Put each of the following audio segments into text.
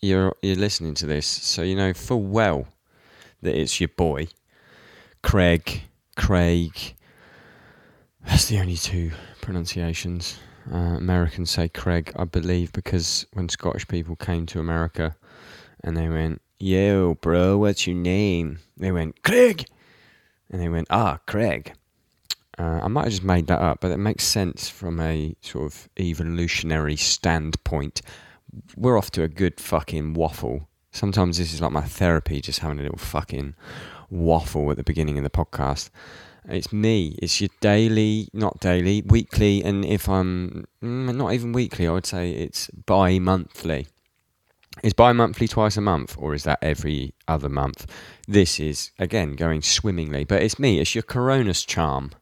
you're you're listening to this, so you know full well that it's your boy, Craig. Craig. That's the only two pronunciations. Uh, Americans say Craig, I believe, because when Scottish people came to America and they went, Yo, bro, what's your name? They went, Craig! And they went, Ah, Craig. Uh, I might have just made that up, but it makes sense from a sort of evolutionary standpoint. We're off to a good fucking waffle. Sometimes this is like my therapy, just having a little fucking waffle at the beginning of the podcast. It's me. It's your daily, not daily, weekly, and if I'm mm, not even weekly, I would say it's bi monthly. Is bi monthly twice a month, or is that every other month? This is, again, going swimmingly, but it's me. It's your Corona's charm.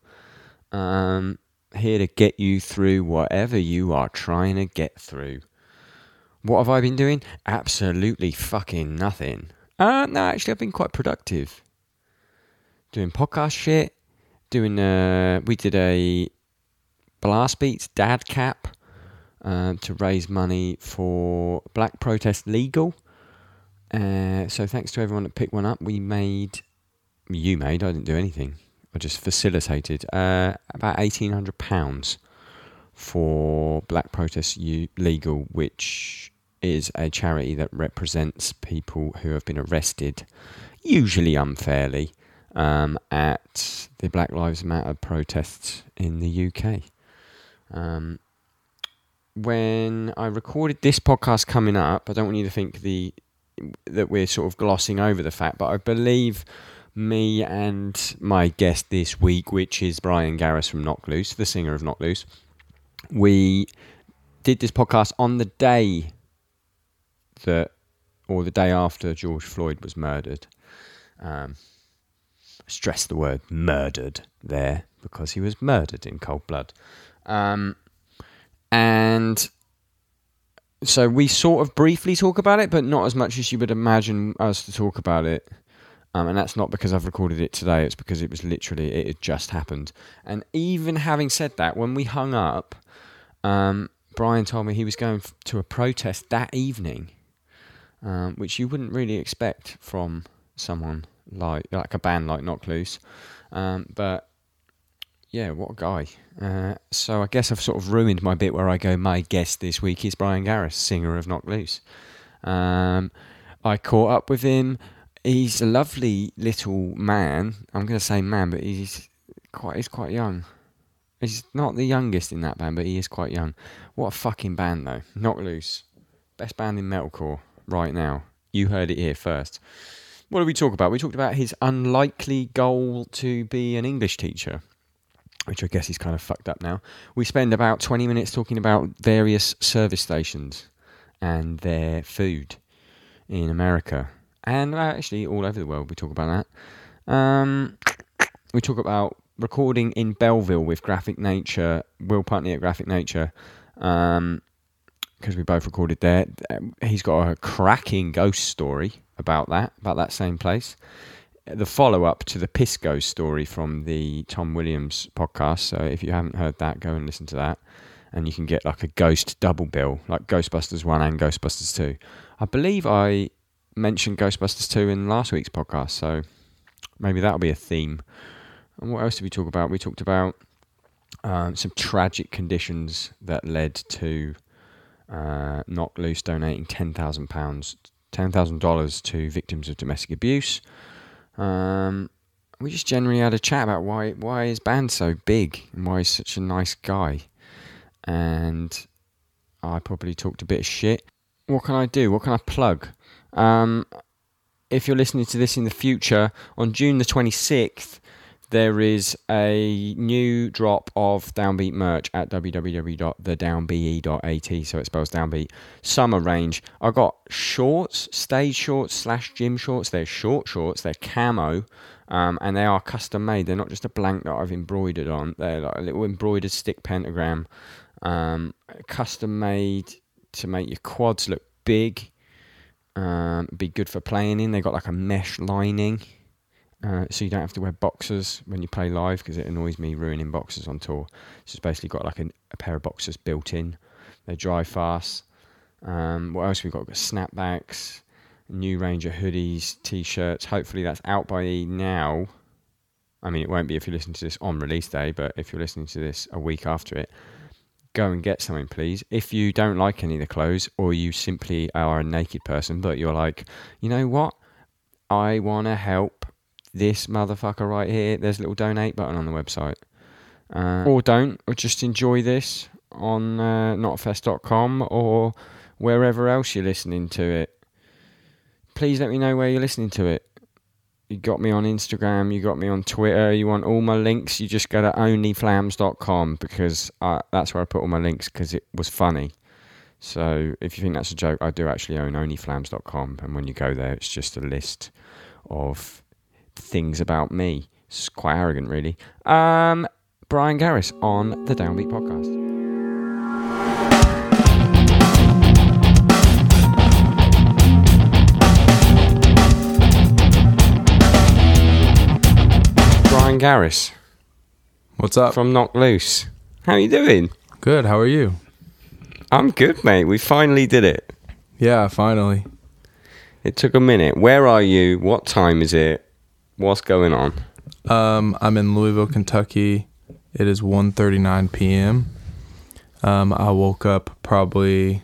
Um, here to get you through whatever you are trying to get through. What have I been doing? Absolutely fucking nothing. Uh, no, actually, I've been quite productive. Doing podcast shit. Doing, uh, we did a Blast Beats dad cap uh, to raise money for Black Protest Legal. Uh, so thanks to everyone that picked one up. We made, you made, I didn't do anything. I just facilitated uh, about eighteen hundred pounds for Black Protest Legal, which is a charity that represents people who have been arrested, usually unfairly, um, at the Black Lives Matter protests in the UK. Um, when I recorded this podcast coming up, I don't want you to think the that we're sort of glossing over the fact, but I believe me and my guest this week, which is Bryan Garris from Knocked Loose, the singer of Knocked Loose, we did this podcast on the day that, or the day after George Floyd was murdered. Um, stress the word murdered there because he was murdered in cold blood. Um, and so we sort of briefly talk about it, but not as much as you would imagine us to talk about it. Um, and that's not because I've recorded it today. It's because it was literally it had just happened. And even having said that, when we hung up, um, Bryan told me he was going to a protest that evening, um, which you wouldn't really expect from someone like like a band like Knocked Loose. Um, but yeah, what a guy. Uh, so I guess I've sort of ruined my bit where I go, my guest this week is Bryan Garris, singer of Knocked Loose. Um, I caught up with him he's a lovely little man. I'm going to say man, but he's quite he's quite young. He's not the youngest in that band, but he is quite young. What a fucking band though. Knocked Loose. Best band in metalcore right now. You heard it here first. What did we talk about? We talked about his unlikely goal to be an English teacher, which I guess he's kind of fucked up now. We spend about 20 minutes talking about various service stations and their food in America and uh, actually all over the world we talk about that. Um, we talk about recording in Belleville with Graphic Nature, Will Putney at Graphic Nature, because um, we both recorded there. He's got a cracking ghost story about that, about that same place. The follow up to the Pisco story from the Tom Williams podcast. So if you haven't heard that, go and listen to that. And you can get like a ghost double bill, like Ghostbusters 1 and Ghostbusters 2. I believe I mentioned Ghostbusters 2 in last week's podcast, so maybe that'll be a theme. And what else did we talk about? We talked about um, some tragic conditions that led to uh, Knocked Loose donating £10,000, $10,000 to victims of domestic abuse. Um, we just generally had a chat about why why is band so big and why he's such a nice guy. And I probably talked a bit of shit. What can I do? What can I plug? Um, if you're listening to this in the future, on June the 26th, there is a new drop of Downbeat merch at www.thedownbe.at. So it spells Downbeat summer range. I got shorts, stage shorts slash gym shorts. They're short shorts. They're camo. Um, and they are custom made. They're not just a blank that I've embroidered on. They're like a little embroidered stick pentagram, um, custom made to make your quads look big. Um, be good for playing in. They got like a mesh lining, uh, so you don't have to wear boxers when you play live because it annoys me ruining boxers on tour. So it's basically got like a, a pair of boxers built in. They dry fast. Um, what else we got? We've got snapbacks, new range of hoodies, t-shirts. Hopefully that's out by now. I mean, it won't be if you listen to this on release day, but if you're listening to this a week after it, go and get something, please. If you don't like any of the clothes, or you simply are a naked person, but you're like, you know what? I want to help this motherfucker right here. There's a little donate button on the website. Uh, or don't, or just enjoy this on uh, notfest.com or wherever else you're listening to it. Please let me know where you're listening to it. You got me on Instagram, you got me on Twitter, you want all my links, you just go to onlyflams.com because I, that's where I put all my links because it was funny. So if you think that's a joke, I do actually own onlyflams.com. And when you go there, it's just a list of things about me. It's quite arrogant, really. Um, Bryan Garris on the Downbeat podcast. Bryan Garris What's up? from Knocked Loose. How are you doing? Good. How are you? I'm good, mate. We finally did it. Yeah, finally. It took a minute. Where are you? What time is it? What's going on? Um, I'm in Louisville, Kentucky. It is 1:39 p.m. Um, I woke up probably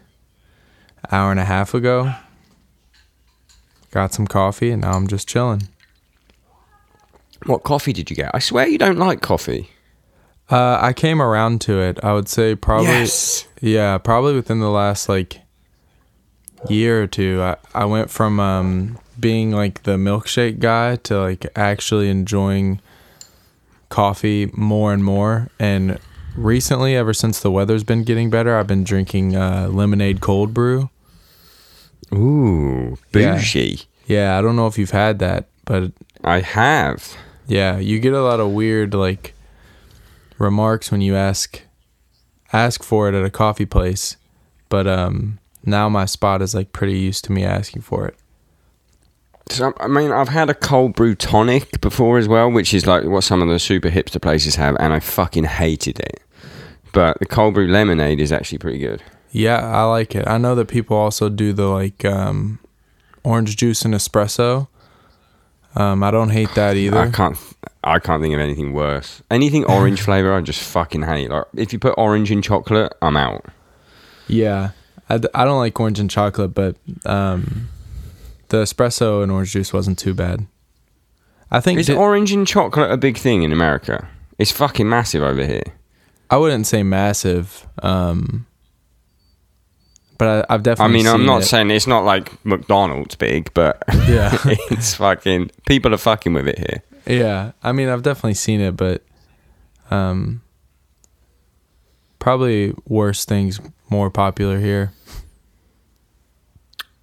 hour and a half ago. Got some coffee, and now I'm just chilling. What coffee did you get? I swear you don't like coffee. Uh, I came around to it. I would say probably, Yes. yeah, probably within the last like year or two. I, I went from um, being like the milkshake guy to like actually enjoying coffee more and more. And recently, ever since the weather's been getting better, I've been drinking uh, lemonade cold brew. Ooh, Yeah. bougie. Yeah, I don't know if you've had that, but I have. Yeah, you get a lot of weird like remarks when you ask ask for it at a coffee place. But um now my spot is like pretty used to me asking for it. So, I mean, I've had a cold brew tonic before as well, which is like what some of the super hipster places have, and I fucking hated it. But the cold brew lemonade is actually pretty good. Yeah, I like it. I know that people also do the like um orange juice and espresso. Um I don't hate that either. I can't. I can't think of anything worse. Anything orange flavor, I just fucking hate. Like if you put orange in chocolate, I'm out. Yeah. I, d- I don't like orange and chocolate, but um the espresso and orange juice wasn't too bad. I think Is di- orange and chocolate a big thing in America? It's fucking massive over here. I wouldn't say massive, um, but I, I've I definitely. mean, I'm not it. saying it's not like McDonald's big, but Yeah. it's fucking people are fucking with it here. Yeah, I mean, I've definitely seen it, but um, probably worse things more popular here.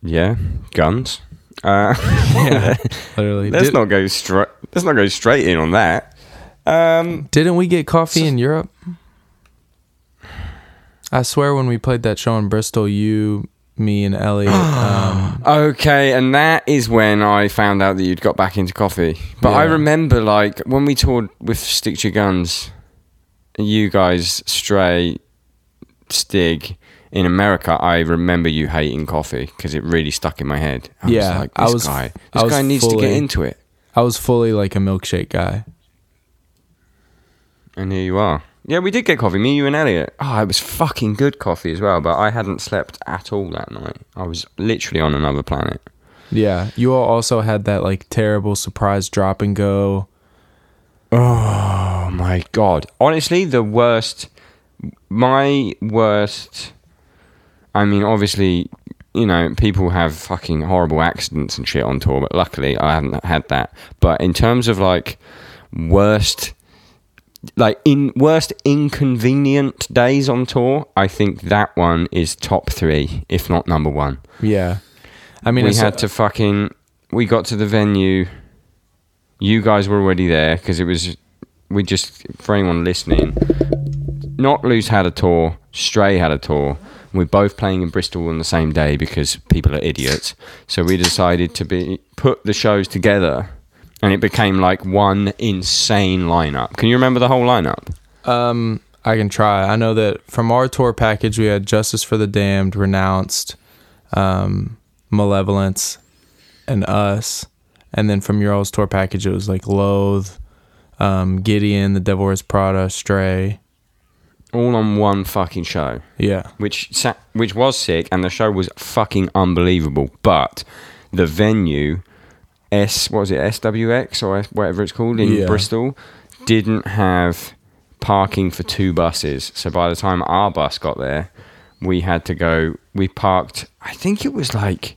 Yeah, guns. Uh, Yeah, literally. let's Did, not go straight. Let's not go straight in on that. Um, didn't we get coffee in Europe? I swear, when we played that show in Bristol, you, me, and Elliot. um, okay, and that is when I found out that you'd got back into coffee. But I remember, like, when we toured with Stick to Guns, you guys, Stray, Stig, in America, I remember you hating coffee because it really stuck in my head. I Yeah, was like, I this was- guy, this was guy needs to get into it. I was fully like a milkshake guy. And here you are. Yeah, we did get coffee. Me, you, and Elliot. Oh, it was fucking good coffee as well. But I hadn't slept at all that night. I was literally on another planet. Yeah, you all also had that like terrible surprise drop and go. Oh my god! Honestly, the worst. My worst. I mean, obviously, you know, people have fucking horrible accidents and shit on tour, but luckily I haven't had that. But in terms of like worst like in worst inconvenient days on tour, I think that one is top three, if not number one. Yeah. I mean, we had to fucking. We got to the venue. You guys were already there because it was. We just for anyone listening, Knocked Loose had a tour. Stray had a tour. We're both playing in Bristol on the same day because people are idiots. So we decided to be put the shows together, and it became like one insane lineup. Can you remember the whole lineup? Um, I can try. I know that from our tour package, we had Justice for the Damned, Renounced, um, Malevolence, and us. And then from your tour package, it was like Loathe, um, Gideon, The Devil Prada, Stray. All on one fucking show. Yeah. which sa- which was sick, and the show was fucking unbelievable. But the venue, S what was it SWX or S- whatever it's called in Yeah. Bristol, didn't have parking for two buses. So by the time our bus got there, we had to go. We parked. I think it was like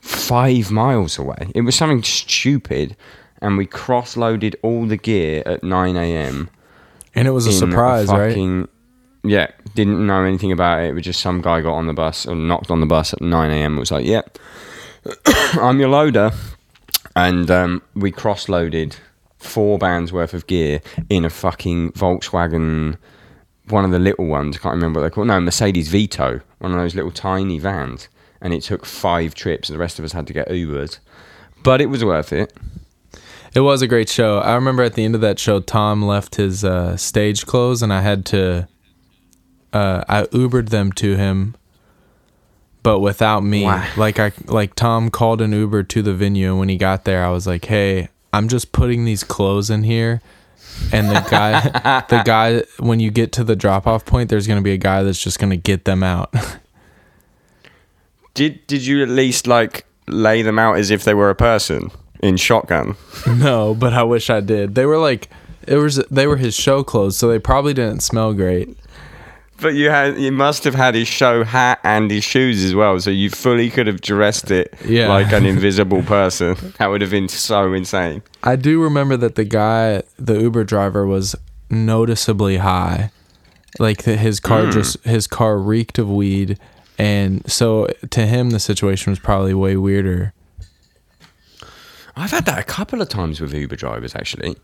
five miles away. It was something stupid, and we cross-loaded all the gear at nine a.m And it was a surprise, right? fucking, Yeah, didn't know anything about it. It was just some guy got on the bus or knocked on the bus at 9 a.m. It was like, yep, I'm your loader. And um, we cross loaded four bands worth of gear in a fucking Volkswagen, one of the little ones. I can't remember what they're called. No, Mercedes Vito, one of those little tiny vans. And it took five trips. And the rest of us had to get Ubers. But it was worth it. It was a great show. I remember at the end of that show, Tom left his uh, stage clothes, and I had to. Uh, I Ubered them to him, but without me. Wow. Like I, like Tom called an Uber to the venue, and when he got there, I was like, "Hey, I'm just putting these clothes in here." And the guy, the guy, when you get to the drop off point, there's gonna be a guy that's just gonna get them out. Did Did you at least like lay them out as if they were a person in shotgun? no, but I wish I did. They were like, it was they were his show clothes, so they probably didn't smell great. But you had you must have had his show hat and his shoes as well, so you fully could have dressed it Yeah. like an invisible person. That would have been so insane. I do remember that the guy, the Uber driver, was noticeably high. Like that his car hmm. just his car reeked of weed, and so to him the situation was probably way weirder. I've had that a couple of times with Uber drivers actually,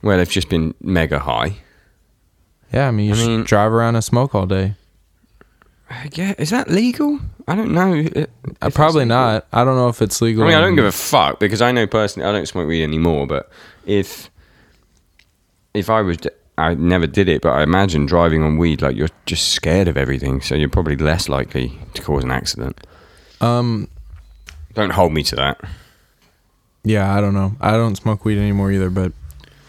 where they've just been mega high. Yeah, I mean you I should mean- drive around and smoke all day. Yeah, is that legal? I don't know. Uh, probably not. I don't know if it's legal. I mean, I don't give a fuck because I know personally I don't smoke weed anymore. But if if I was, I never did it. But I imagine driving on weed, like you're just scared of everything, so you're probably less likely to cause an accident. Um. Don't hold me to that. Yeah, I don't know. I don't smoke weed anymore either, but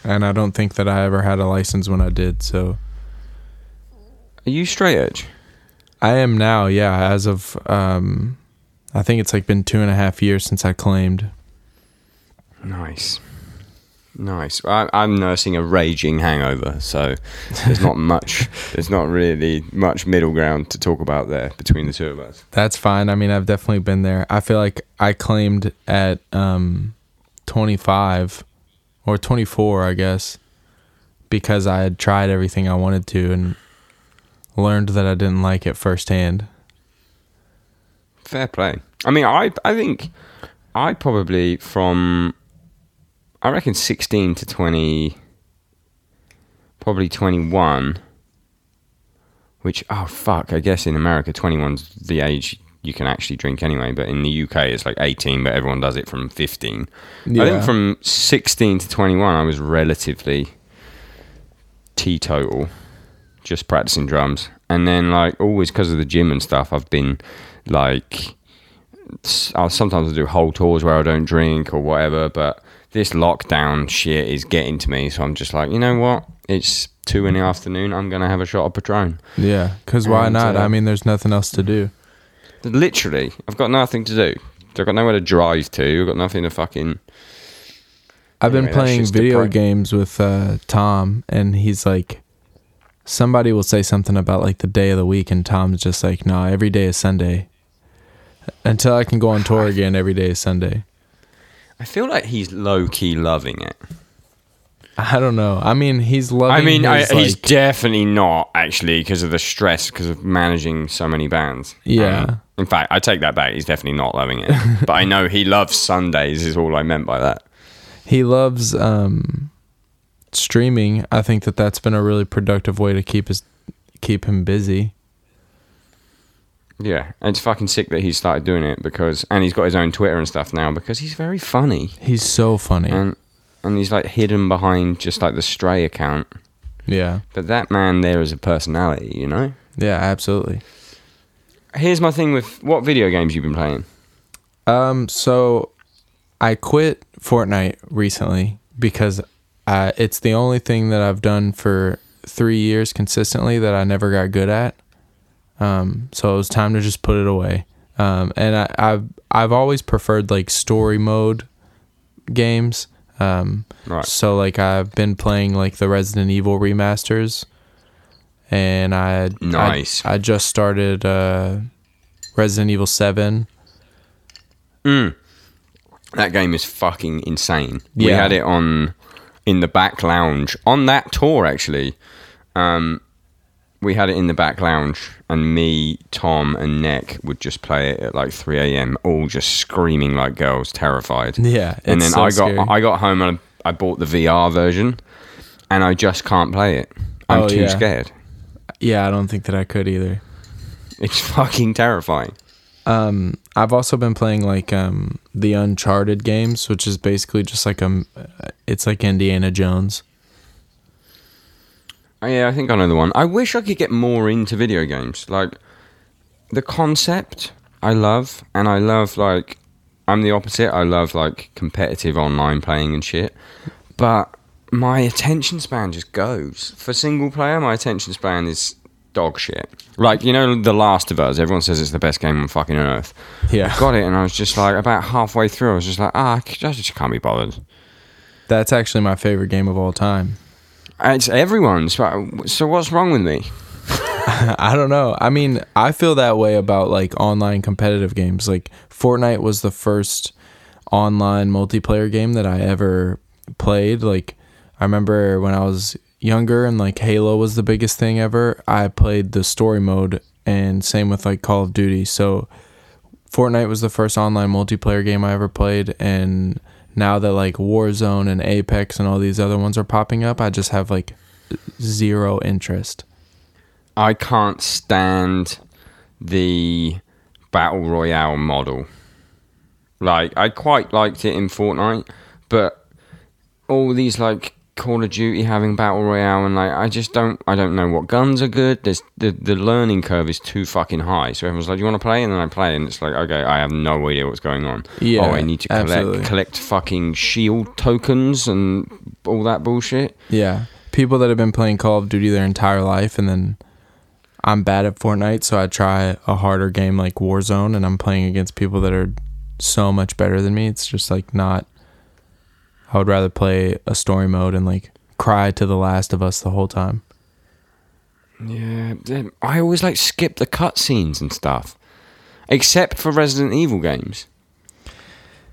and I don't think that I ever had a license when I did. So Are you straight edge? I am now. Yeah, as of um, I think it's like been two and a half years since I claimed. Nice, nice. I, I'm nursing a raging hangover, so there's not much. There's not really much middle ground to talk about there between the two of us. That's fine. I mean, I've definitely been there. I feel like I claimed at um, 25 or 24, I guess, because I had tried everything I wanted to and learned that I didn't like it firsthand. Fair play. I mean, I I think I probably from I reckon 16 to 20, probably 21. Which oh fuck, I guess in America 21's the age you can actually drink anyway, but in the UK it's like 18, but everyone does it from 15. I think from 16 to 21 I was relatively teetotal, just practicing drums, and then like always because of the gym and stuff, I've been like I'll sometimes do whole tours where I don't drink or whatever, but this lockdown shit is getting to me. So I'm just like, you know what? It's two in the afternoon. I'm gonna have a shot of Patron. Yeah, because why And, not? uh, I mean, there's nothing else to do. Literally, I've got nothing to do. I've got nowhere to drive to. I've got nothing to fucking. I've been Anyway, that's playing video games with uh, Tom, and he's like, somebody will say something about like the day of the week, and Tom's just like, "Nah, every day is Sunday. Until I can go on tour again, every day is Sunday. I feel like he's low key loving it. I don't know. I mean, he's loving. It. I mean, I, he's like- definitely not actually because of the stress because of managing so many bands. Yeah. Um, in fact, I take that back. He's definitely not loving it. but I know he loves Sundays. Is all I meant by that. he loves um, streaming. I think that that's been a really productive way to keep his keep him busy. Yeah, and it's fucking sick that he started doing it because, and he's got his own Twitter and stuff now because he's very funny He's so funny. and and he's like hidden behind just like the Stray account. yeah, But that man there is a personality, you know. yeah, absolutely. Here's my thing with what video games you've been playing. Um, so I quit Fortnite recently because uh, it's the only thing that I've done for three years consistently that I never got good at. Um, so it was time to just put it away. Um, and I, I've I've always preferred like story mode games. Um, Right. So like I've been playing like the Resident Evil remasters, and I Nice. I, I just started uh, Resident Evil Seven. Mm. That game is fucking insane. We had it on in the back lounge on that tour actually. Um, we had it in the back lounge, and me, Tom, and Nick would just play it at like 3 a.m. All just screaming like girls, terrified. Yeah, and then so I got scary. I got home and I bought the VR version, and I just can't play it. I'm Oh, too yeah. scared. Yeah, I don't think that I could either. It's fucking terrifying. Um, I've also been playing like um the Uncharted games, which is basically just like um, it's like Indiana Jones. Oh, yeah, I think I know the one. I wish I could get more into video games. Like the concept, I love, and I love like I'm the opposite. I love like competitive online playing and shit. But my attention span just goes. For single player, my attention span is dog shit. Like you know, The Last of Us. Everyone says it's the best game on fucking earth. Yeah, I Got it, and I was just like about halfway through. I was just like, ah, I just can't be bothered. that's actually my favorite game of all time. It's everyone's. So what's wrong with me? I don't know. I mean, I feel that way about like online competitive games. Like Fortnite was the first online multiplayer game that I ever played. Like I remember when I was younger and like Halo was the biggest thing ever, I played the story mode and same with like Call of Duty. So Fortnite was the first online multiplayer game I ever played and now that like Warzone and Apex and all these other ones are popping up, I just have like zero interest. I can't stand the battle royale model. Like I quite liked it in Fortnite, but all these like Call of Duty having battle royale and like I just don't I don't know what guns are good. There's the the learning curve is too fucking high. So everyone's like, Do "You want to play?" And then I play, and it's like, "Okay, I have no idea what's going on." Yeah, oh, I need to collect absolutely. collect fucking shield tokens and all that bullshit. Yeah. People that have been playing Call of Duty their entire life and then I'm bad at Fortnite, so I try a harder game like Warzone and I'm playing against people that are so much better than me. It's just like not I would rather play a story mode and like cry to the last of us the whole time. Yeah, I always like skip the cutscenes and stuff, except for Resident Evil games.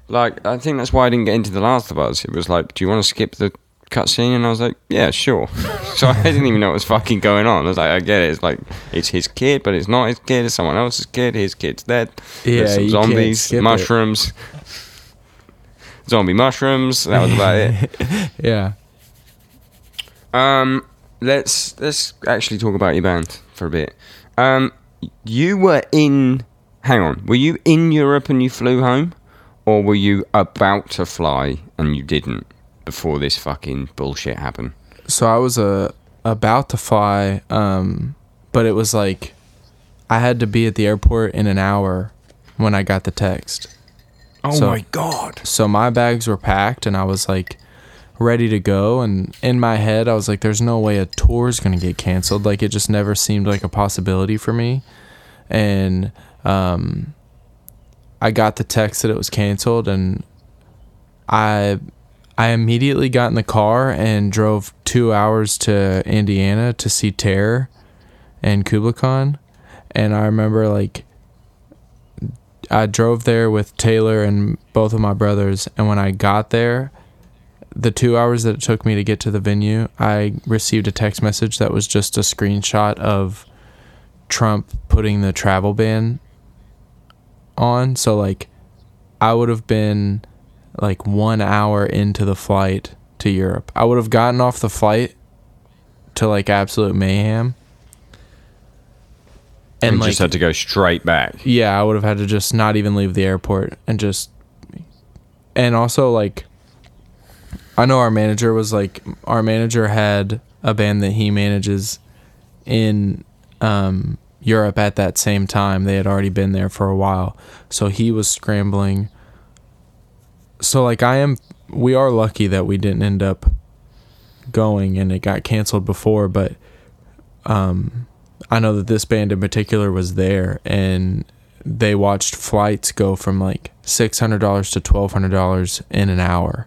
Like, I think that's why I didn't get into The Last of Us. It was like, do you want to skip the cutscene? And I was like, yeah, sure. so I didn't even know what was fucking going on. I was like, I get it. It's like, it's his kid, but it's not his kid. It's someone else's kid. His kid's dead. Yeah, There's some zombies, skip it. Zombie mushrooms. That was about it. Yeah. Um, let's let's actually talk about your band for a bit. Um, you were in. Hang on, were you in Europe and you flew home, or were you about to fly and you didn't before this fucking bullshit happened? So I was uh, about to fly um but it was like I had to be at the airport in an hour when I got the text. Oh So- my god! So my bags were packed and I was like ready to go. And in my head I was like there's no way a tour is going to get canceled. Like it just never seemed like a possibility for me. And um I got the text that it was canceled and I I immediately got in the car and drove 2 hours to Indiana to see Terror and Kublai Khan. And I remember like I drove there with Taylor and both of my brothers, and when I got there, the two hours that it took me to get to the venue, I received a text message that was just a screenshot of Trump putting the travel ban on. So like, I would have been like one hour into the flight to Europe. I would have gotten off the flight to like absolute mayhem. And, And like, just had to go straight back. yeah, I would have had to just not even leave the airport and just and also like I know our manager was like our manager had a band that he manages in um Europe at that same time. They had already been there for a while. So he was scrambling. So like I am we are lucky that we didn't end up going and it got canceled before, but um I know that this band in particular was there and they watched flights go from like $600 to $1200 in an hour.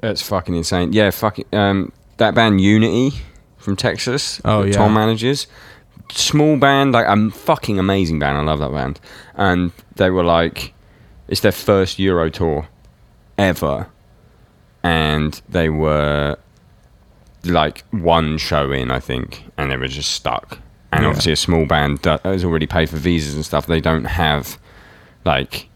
That's fucking insane. Yeah, fucking um, that band Unity from Texas. Oh, yeah. Tom manages. Small band, like a fucking amazing band. I love that band. And they were like, it's their first Euro tour ever, and they were like one show in, I think, and they were just stuck. And Yeah. obviously, a small band that has already paid for visas and stuff. They don't have like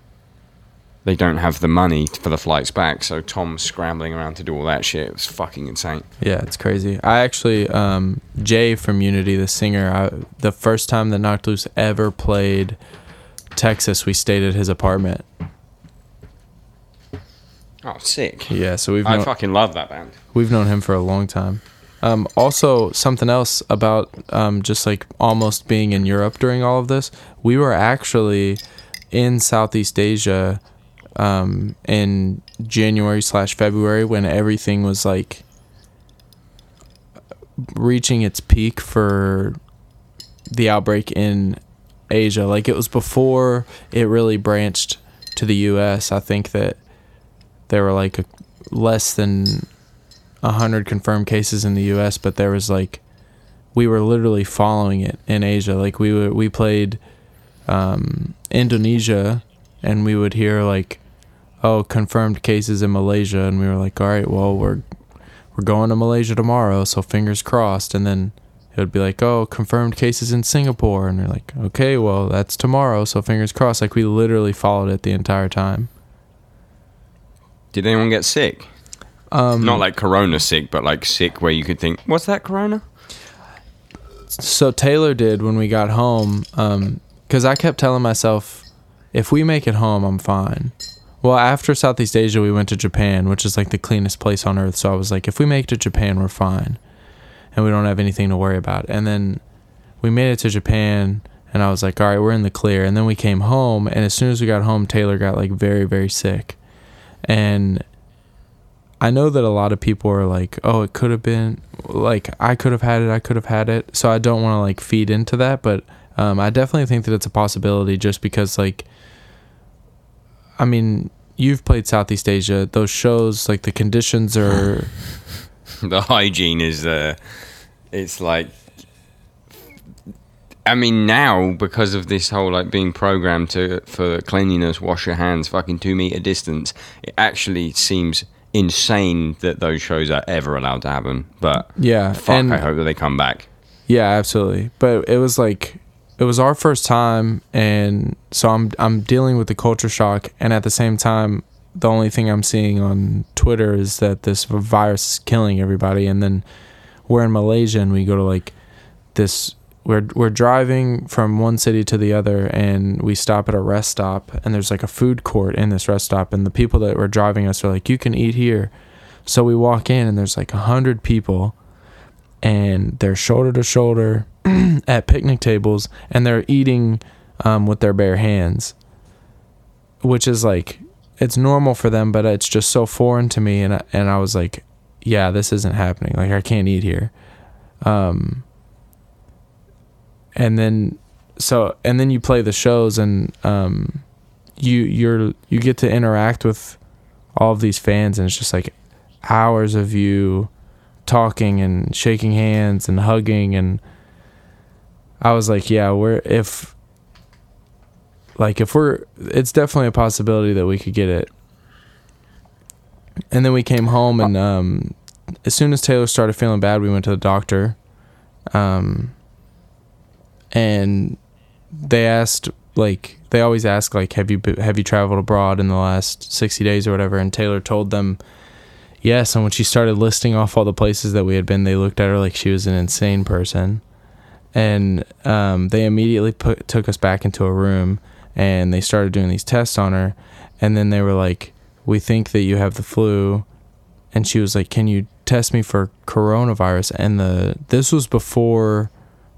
they don't have the money for the flights back. So Tom's scrambling around to do all that shit. It was fucking insane. Yeah, it's crazy. I actually, um, Jay from Unity, the singer, I, the first time that Knocked Loose ever played Texas, we stayed at his apartment. Oh, sick. Yeah, so we've I fucking love that band. we've known him for a long time. Um, also, something else about um, just like almost being in Europe during all of this, we were actually in Southeast Asia um, in January slash February when everything was like reaching its peak for the outbreak in Asia. Like it was before it really branched to the U.S. I think that there were like a, less than hundred confirmed cases in the U.S., but there was like we were literally following it in Asia. Like we were, we played um, Indonesia, and we would hear like, oh, confirmed cases in Malaysia, and we were like, all right, well we're we're going to Malaysia tomorrow, so fingers crossed. And then it would be like, oh, confirmed cases in Singapore, and we're like, okay, well that's tomorrow, so fingers crossed. Like we literally followed it the entire time. Did anyone get sick? Um, Not like Corona sick, but like sick where you could think, what's that Corona? so Taylor did when we got home, because I kept telling myself, if we make it home, I'm fine. Well, after Southeast Asia, we went to Japan, which is like the cleanest place on earth. So I was like, if we make it to Japan, we're fine, and we don't have anything to worry about. And then we made it to Japan, and I was like, all right, we're in the clear. And then we came home, and as soon as we got home, Taylor got like very, very sick, and I know that a lot of people are like, oh, it could have been like I could have had it, I could have had it. So I don't want to like feed into that, but um, I definitely think that it's a possibility just because like I mean, you've played Southeast Asia. Those shows, like the conditions are the hygiene is uh it's like I mean now because of this whole like being programmed to for cleanliness, wash your hands, fucking two meter distance, it actually seems insane that those shows are ever allowed to happen. But yeah, fuck, and I hope that they come back. Yeah, absolutely. But it was like it was our first time and so I'm I'm dealing with the culture shock and at the same time the only thing I'm seeing on Twitter is that this virus is killing everybody and then we're in Malaysia and we go to like this we're we're driving from one city to the other and we stop at a rest stop and there's like a food court in this rest stop and the people that were driving us are like you can eat here. So we walk in and there's like a hundred people and they're shoulder to shoulder at picnic tables and they're eating um, with their bare hands which is like it's normal for them, but it's just so foreign to me. And I, and I was like, yeah, this isn't happening. Like I can't eat here. Um, and then so and then you play the shows and um, you you're you get to interact with all of these fans and it's just like hours of you talking and shaking hands and hugging and I was like, yeah, we're if like if we're it's definitely a possibility that we could get it. And then we came home and um as soon as Taylor started feeling bad, we went to the doctor. Um and they asked like they always ask like have you have you traveled abroad in the last 60 days or whatever and Taylor told them yes and when she started listing off all the places that we had been they looked at her like she was an insane person and um, they immediately put took us back into a room and they started doing these tests on her. And then they were like we think that you have the flu. And she was like can you test me for coronavirus? And the this was before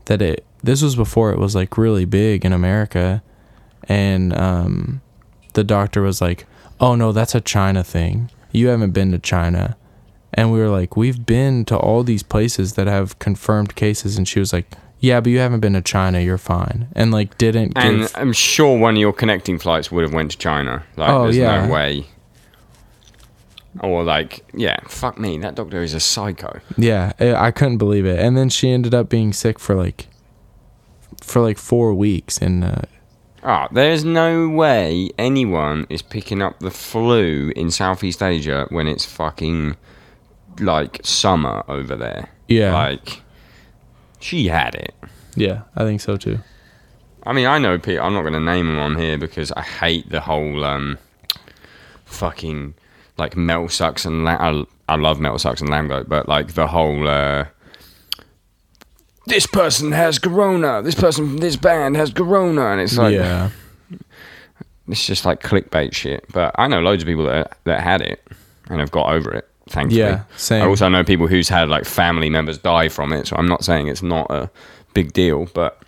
that it this was before it was like really big in America. And um, the doctor was like oh no that's a China thing. You haven't been to China. And we were like we've been to all these places that have confirmed cases. And she was like yeah but you haven't been to China you're fine and like didn't And give I'm sure one of your connecting flights would have went to China. Like, Oh, there's yeah. no way. Or like, yeah, fuck me, that doctor is a psycho. yeah I couldn't believe it and then she ended up being sick for like for like 4 weeks and uh, Ah, there's no way anyone is picking up the flu in Southeast Asia when it's fucking like summer over there. Yeah. Like, she had it. yeah I think so too I mean, I know people. I'm not going to name them on here because I hate the whole um, fucking like metal sucks and la- I, I love metal sucks and lamb but like the whole uh, this person has corona, this person from this band has corona, and it's like yeah it's just like clickbait shit. But I know loads of people that that had it and have got over it. Thankfully, Yeah, same. I also know people who's had like family members die from it. So I'm not saying it's not a big deal, but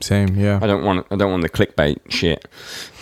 same yeah I don't want I don't want the clickbait shit.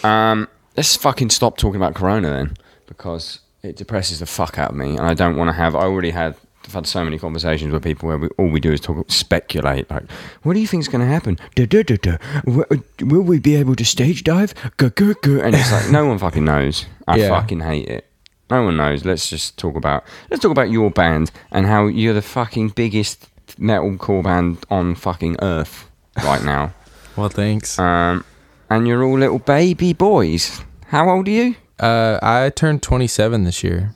Um, let's fucking stop talking about Corona then, because it depresses the fuck out of me, and I don't want to have. I already had. I've had so many conversations with people where we, all we do is talk, speculate. Like, what do you think's going to happen? Da, da, da, da. Will, will we be able to stage dive? Guh, guh, guh. And it's like no one fucking knows. I Yeah. fucking hate it. No one knows. Let's just talk about. Let's talk about your band and how you're the fucking biggest metalcore band on fucking earth right now. well thanks Um, and you're all little baby boys. How old are you? uh I turned 27 this year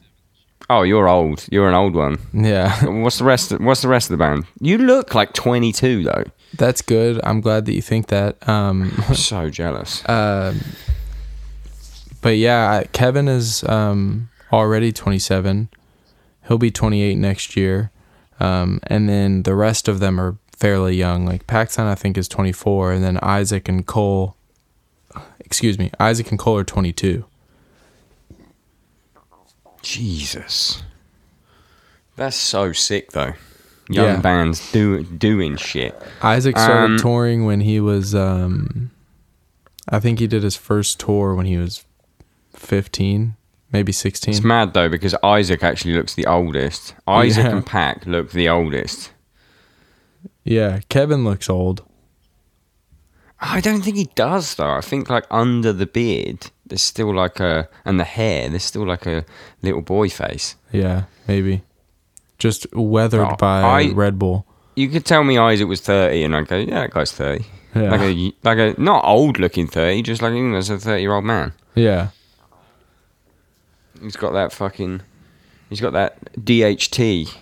Oh, you're old. You're an old one. yeah What's the rest? Of, what's the rest of the band? You look like 22 though. that's good I'm glad that you think that um I'm so jealous. Um, but yeah, Kevin is um, already 27. He'll be 28 next year. Um, and then the rest of them are fairly young. Like Paxton, I think, is 24. And then Isaac and Cole, excuse me, Isaac and Cole are 22. Jesus, that's so sick though. Young Yeah. bands do doing shit. Isaac started Um, touring when he was, um, I think he did his first tour when he was 15, maybe 16. It's mad though because Isaac actually looks the oldest. Isaac Yeah. and Pack look the oldest. Yeah, Kevin looks old. I don't think he does though. I think like under the beard, there's still like a and the hair, there's still like a little boy face. Yeah, maybe. Just weathered Oh, by I- Red Bull. You could tell me Isaac was 30 and I'd go, yeah, that guy's 30. Yeah. Like a like a not old looking 30, just like you know, as a 30 year old man. Yeah. He's got that fucking he's got that DHT.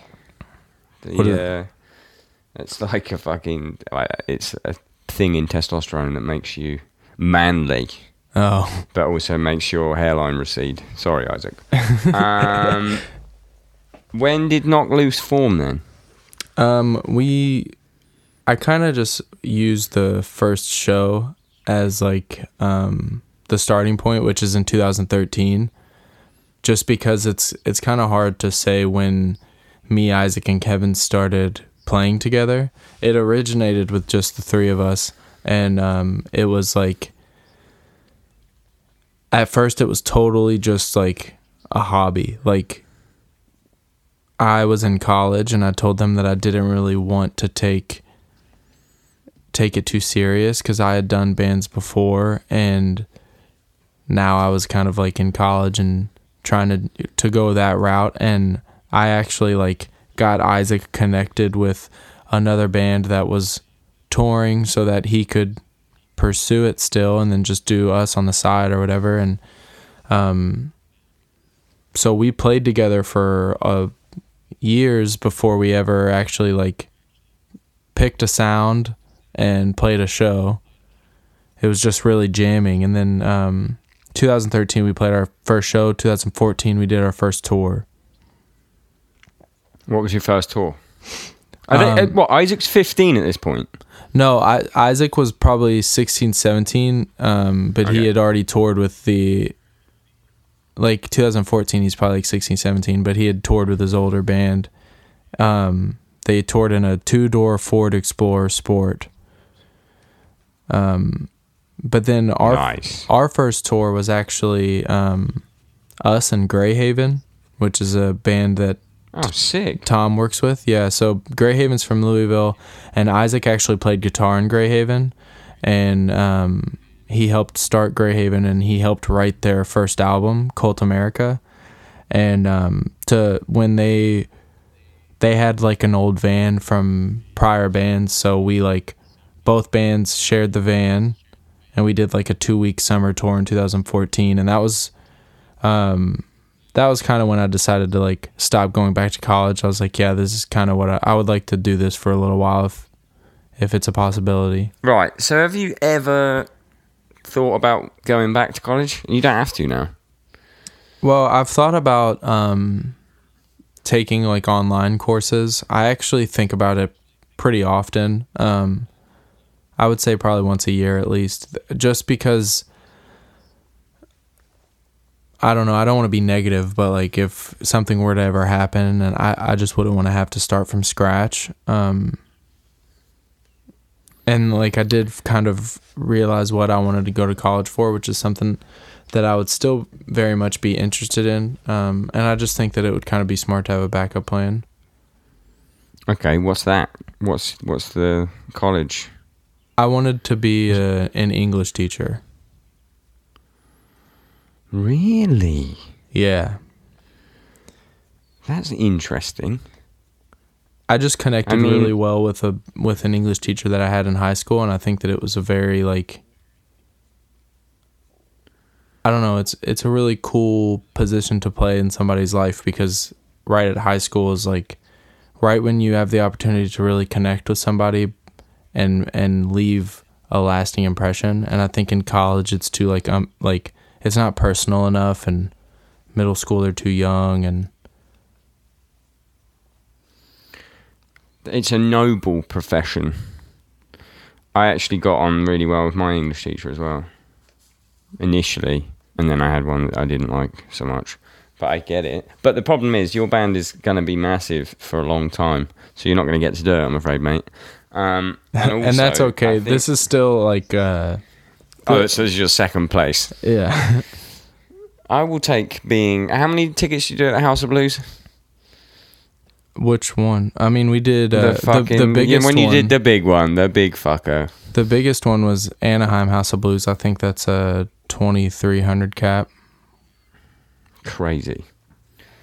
The, uh, it's like a fucking it's a thing in testosterone that makes you manly. Oh. but also makes your hairline recede. Sorry, Isaac. Um, when did Knocked Loose form then? Um we I kind of just used the first show as like um the starting point, which is in 2013. Just because it's it's kind of hard to say when me, Isaac and Kevin started playing together. It originated with just the three of us and um it was like at first it was totally just like a hobby. Like I was in college and I told them that I didn't really want to take take it too serious cuz I had done bands before and now I was kind of like in college and trying to to go that route. And I actually like got Isaac connected with another band that was touring so that he could pursue it still and then just do us on the side or whatever. And um so we played together for uh years before we ever actually like picked a sound and played a show. It was just really jamming. And then um 2013 we played our first show 2014 we did our first tour What was your first tour? Are they, uh, what Isaac's fifteen at this point. No, I, Isaac was probably 16, 17, um, but he had already toured with the, like 2014, he's probably like 16, 17, but he had toured with his older band. Um, they toured in a two door Ford Explorer Sport. Um, but then our Nice. our first tour was actually um, us and Greyhaven, which is a band that Oh, sick. Tom works with. Yeah, so Greyhaven's from Louisville, and Isaac actually played guitar in Greyhaven, and um, he helped start Greyhaven, and he helped write their first album, Cult America, and um, to when they they had like an old van from prior bands, so we like both bands shared the van, and we did like a two week summer tour in 2014, and that was um that was kind of when I decided to like stop going back to college. I was like, yeah, this is kind of what I, I would like to do this for a little while if if it's a possibility. Right. So, have you ever thought about going back to college? You don't have to now. Well, I've thought about um taking like online courses. I actually think about it pretty often. Um I would say probably once a year at least just because I don't know. I don't want to be negative, but like if something were to ever happen, and I, I just wouldn't want to have to start from scratch. Um, and like I did kind of realize what I wanted to go to college for, which is something that I would still very much be interested in. Um, and I just think that it would kind of be smart to have a backup plan. Okay. What's that? What's what's the college? I wanted to be a, an English teacher. Really? Yeah. That's interesting. I just connected I mean- really well with a with an English teacher that I had in high school, and I think that it was a very like I don't know. It's it's a really cool position to play in somebody's life because right at high school is like right when you have the opportunity to really connect with somebody and and leave a lasting impression. And I think in college it's too like um like it's not personal enough, and middle school they're too young, and It's a noble profession. I actually got on really well with my English teacher as well. Initially, and then I had one that I didn't like so much. But I get it. But the problem is, your band is going to be massive for a long time, so you're not going to get to do it. I'm afraid, mate. Um, and, and that's okay. Think- This is still like uh oh, so this is your second place. yeah. I will take being. How many tickets did you do at the House of Blues? Which one? I mean, we did uh, the the, fucking the, yeah, biggest when you one. did the big one, the big fucker. the biggest one was Anaheim House of Blues. I think that's a twenty three hundred cap. Crazy.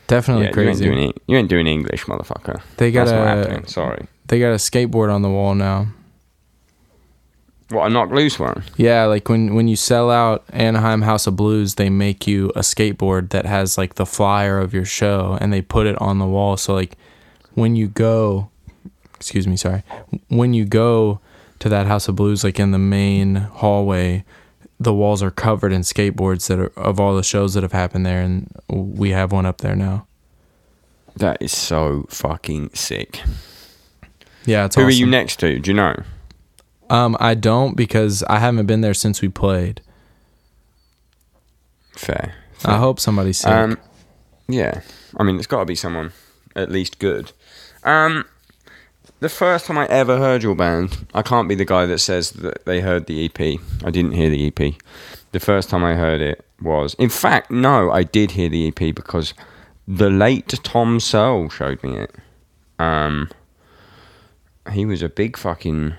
Definitely yeah, you ain't crazy. doing. You ain't doing English, motherfucker. They got That's a. Sorry. They got a skateboard on the wall now. What a Knocked Loose one. Yeah, like when when you sell out Anaheim House of Blues, they make you a skateboard that has like the flyer of your show, and they put it on the wall. So like when you go, excuse me, sorry, when you go to that House of Blues, like in the main hallway, the walls are covered in skateboards that are of all the shows that have happened there, and we have one up there now. That is so fucking sick. Yeah, it's Who are you next to? Do you know? Um, I don't because I haven't been there since we played. Fair. I hope somebody's sick. Um, yeah. I mean, it's got to be someone at least good. Um, the first time I ever heard your band, I can't be the guy that says that they heard the EP. I didn't hear the EP. The first time I heard it was, in fact, no, I did hear the EP because the late Tom Searle showed me it. Um, he was a big fucking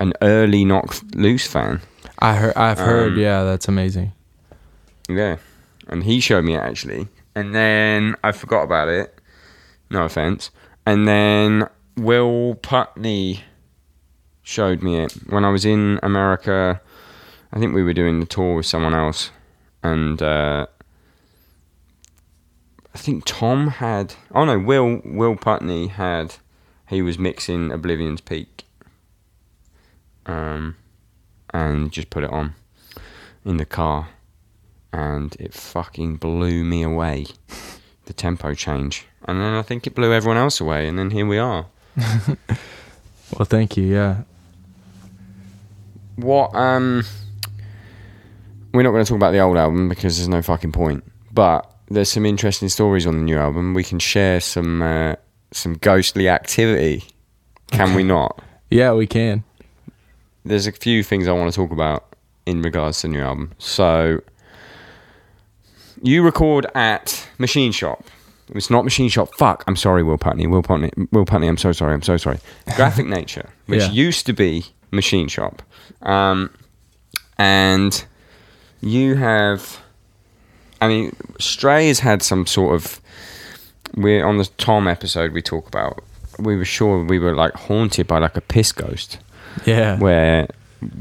an early Knocked Loose fan. I heard. I've heard. Um, yeah, that's amazing. Yeah, and he showed me it actually, and then I forgot about it. No offense. And then Will Putney showed me it when I was in America. I think we were doing the tour with someone else, and uh, I think Tom had. Oh no, Will Will Putney had. He was mixing Oblivion's Peak, um, and just put it on in the car, and it fucking blew me away. The tempo change, and then I think it blew everyone else away, and then here we are. Well, thank you. Yeah. What um we're not going to talk about the old album because there's no fucking point. But there's some interesting stories on the new album. We can share some uh, some ghostly activity. Can we not? Yeah, we can. There's a few things I want to talk about in regards to the new album. So you record at Machine Shop. It's not Machine Shop. Fuck. I'm sorry, Will Putney. Will Putney. Will Putney. I'm so sorry. I'm so sorry. Graphic Nature, which Yeah. used to be Machine Shop, um, and you have. I mean, Stray has had some sort of. We're on the Tom episode. We talk about. We were sure we were like haunted by like a piss ghost Yeah. where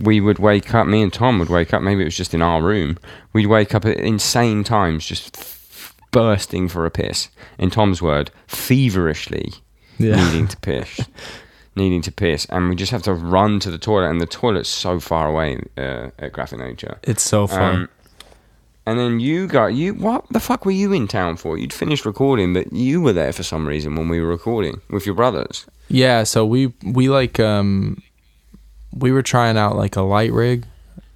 we would wake up, me and Tom would wake up, maybe it was just in our room, we'd wake up at insane times, just f- bursting for a piss. In Tom's word, feverishly Yeah. needing to piss. needing to piss. And we just have to run to the toilet, and the toilet's so far away uh, at Graphic Nature. It's so fun. Um, and then you got you. What the fuck were you in town for? You'd finished recording, but you were there for some reason when we were recording with your brothers. Yeah, so we we like um we were trying out like a light rig.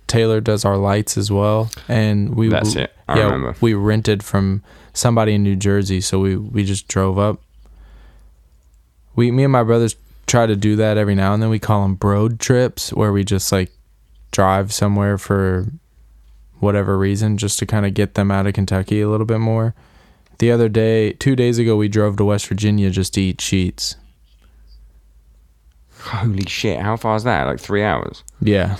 Taylor does our lights as well, and we That's it. I yeah, remember. we rented from somebody in New Jersey, so we we just drove up. We me and my brothers try to do that every now and then. We call them road trips, where we just like drive somewhere for whatever reason, just to kind of get them out of Kentucky a little bit more. The other day, two days ago, we drove to West Virginia just to eat Sheetz. Holy shit! How far is that? Like three hours. Yeah.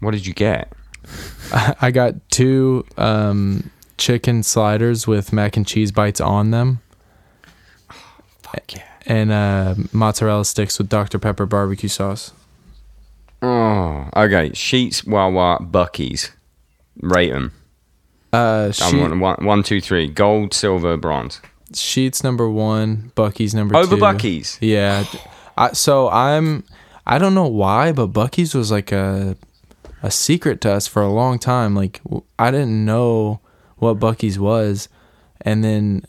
What did you get? I got two um, chicken sliders with mac and cheese bites on them, Fuck yeah. and uh, mozzarella sticks with Dr Pepper barbecue sauce. Oh, okay. Sheetz, Wawa, Buc-ee's. Rate them. Uh, sheet, one, one, one, two, three. Gold, silver, bronze. Sheetz number one, Buc-ee's number Over two. Buc-ee's. Yeah. I, so I'm. I don't know why, but Buc-ee's was like a a secret to us for a long time. Like I didn't know what Buc-ee's was, and then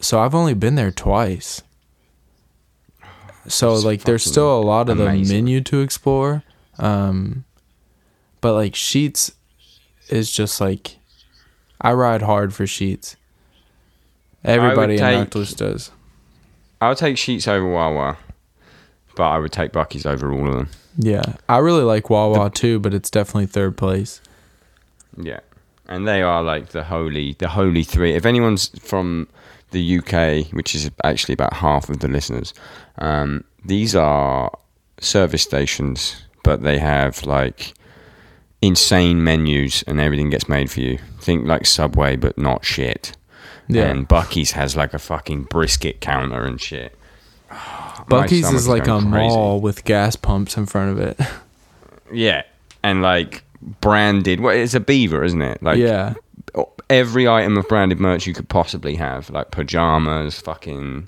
so I've only been there twice. So That's like there's still a lot of the menu to explore. Um but like Sheetz is just like I ride hard for Sheetz. Everybody in take- Knocked Loose does. I would take Sheetz over Wawa, but I would take Buc-ee's over all of them. Yeah, I really like Wawa too, but it's definitely third place. Yeah, and they are like the holy, the holy three. If anyone's from the UK, which is actually about half of the listeners, um, these are service stations, but they have like insane menus and everything gets made for you. Think like Subway, but not shit. Yeah, And Buc-ee's has like a fucking brisket counter and shit. Buc-ee's is like a crazy. mall with gas pumps in front of it. Yeah, and like branded. Well, it's a beaver, isn't it? Like yeah, every item of branded merch you could possibly have, like pajamas, fucking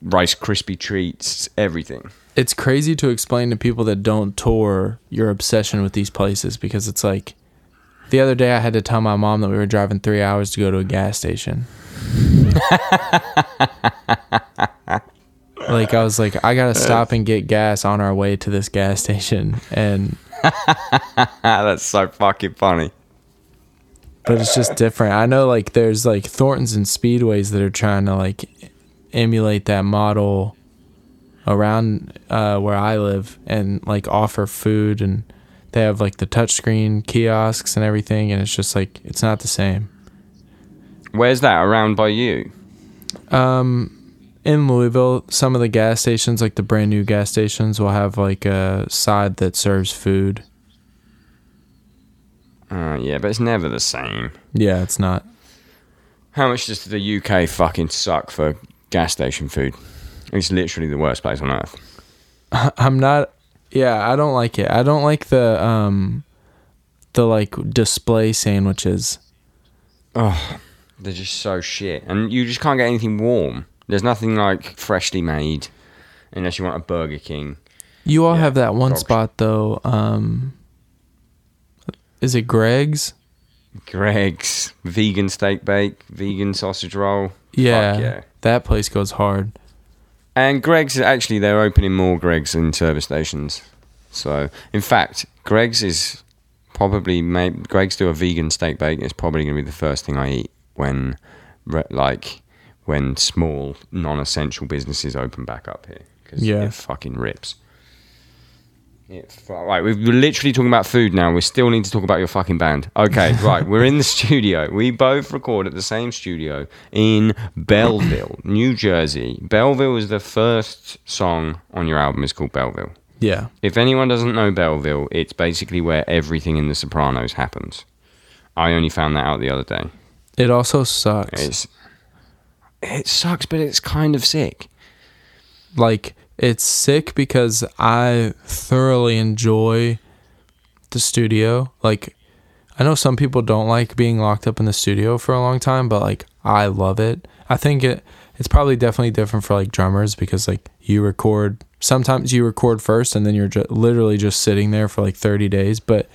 Rice Krispie treats, everything. It's crazy to explain to people that don't tour your obsession with these places because it's like the other day I had to tell my mom that we were driving three hours to go to a gas station. like I was like, I gotta stop and get gas on our way to this gas station, and That's so fucking funny. but it's just different. I know like there's like Thorntons and Speedways that are trying to like emulate that model around uh, where I live and like offer food and they have like the touchscreen kiosks and everything, and it's just like it's not the same. Where's that? Around by you? Um, in Louisville, some of the gas stations, like the brand new gas stations, will have like a side that serves food. Uh, yeah, but it's never the same. Yeah, it's not. How much does the UK fucking suck for gas station food? It's literally the worst place on earth. I'm not. Yeah, I don't like it. I don't like the um, the like display sandwiches. Oh, they're just so shit, and you just can't get anything warm. There's nothing like freshly made, unless you want a Burger King. You all Yeah, have that one spot though. Um, is it Greggs? Greggs vegan steak bake, vegan sausage roll. Yeah, yeah. that place goes hard. And Greggs actually they're opening more Greggs in service stations. So in fact, Greggs is probably may Greggs do a vegan steak bake. It's probably gonna be the first thing I eat when like when small non-essential businesses open back up here because Yeah. it fucking rips. It, fu- right, we're literally talking about food now. We still need to talk about your fucking band. Okay, right. We're in the studio. We both record at the same studio in Belleville, New Jersey. Belleville is the first song on your album. is called Belleville. Yeah, If anyone doesn't know Belleville, it's basically where everything in The Sopranos happens. I only found that out the other day. it also sucks. It's it sucks, but it's kind of sick. like it's sick because I thoroughly enjoy the studio. Like I know some people don't like being locked up in the studio for a long time, but like I love it. I think it it's probably definitely different for like drummers because like you record sometimes you record first and then you're ju- literally just sitting there for like 30 days, but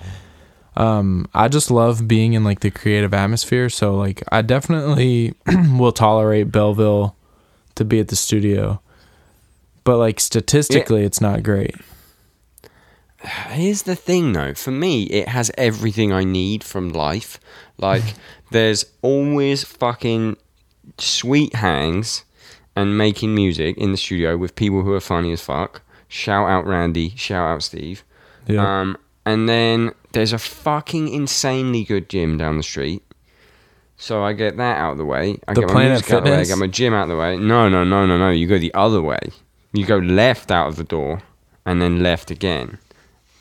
um I just love being in like the creative atmosphere, so like I definitely will tolerate Belleville to be at the studio. But like statistically it's not great. Here's the thing, though. For me, it has everything I need from life. Like, there's always fucking sweet hangs and making music in the studio with people who are funny as fuck. Shout out Randy. Shout out Steve. Yeah. Um, and then there's a fucking insanely good gym down the street. So I get that out of the way. I The get my Planet music out of the way. I Fitness? get my gym out of the way. No, no, no, no, no. You go the other way. You go left out of the door and then left again.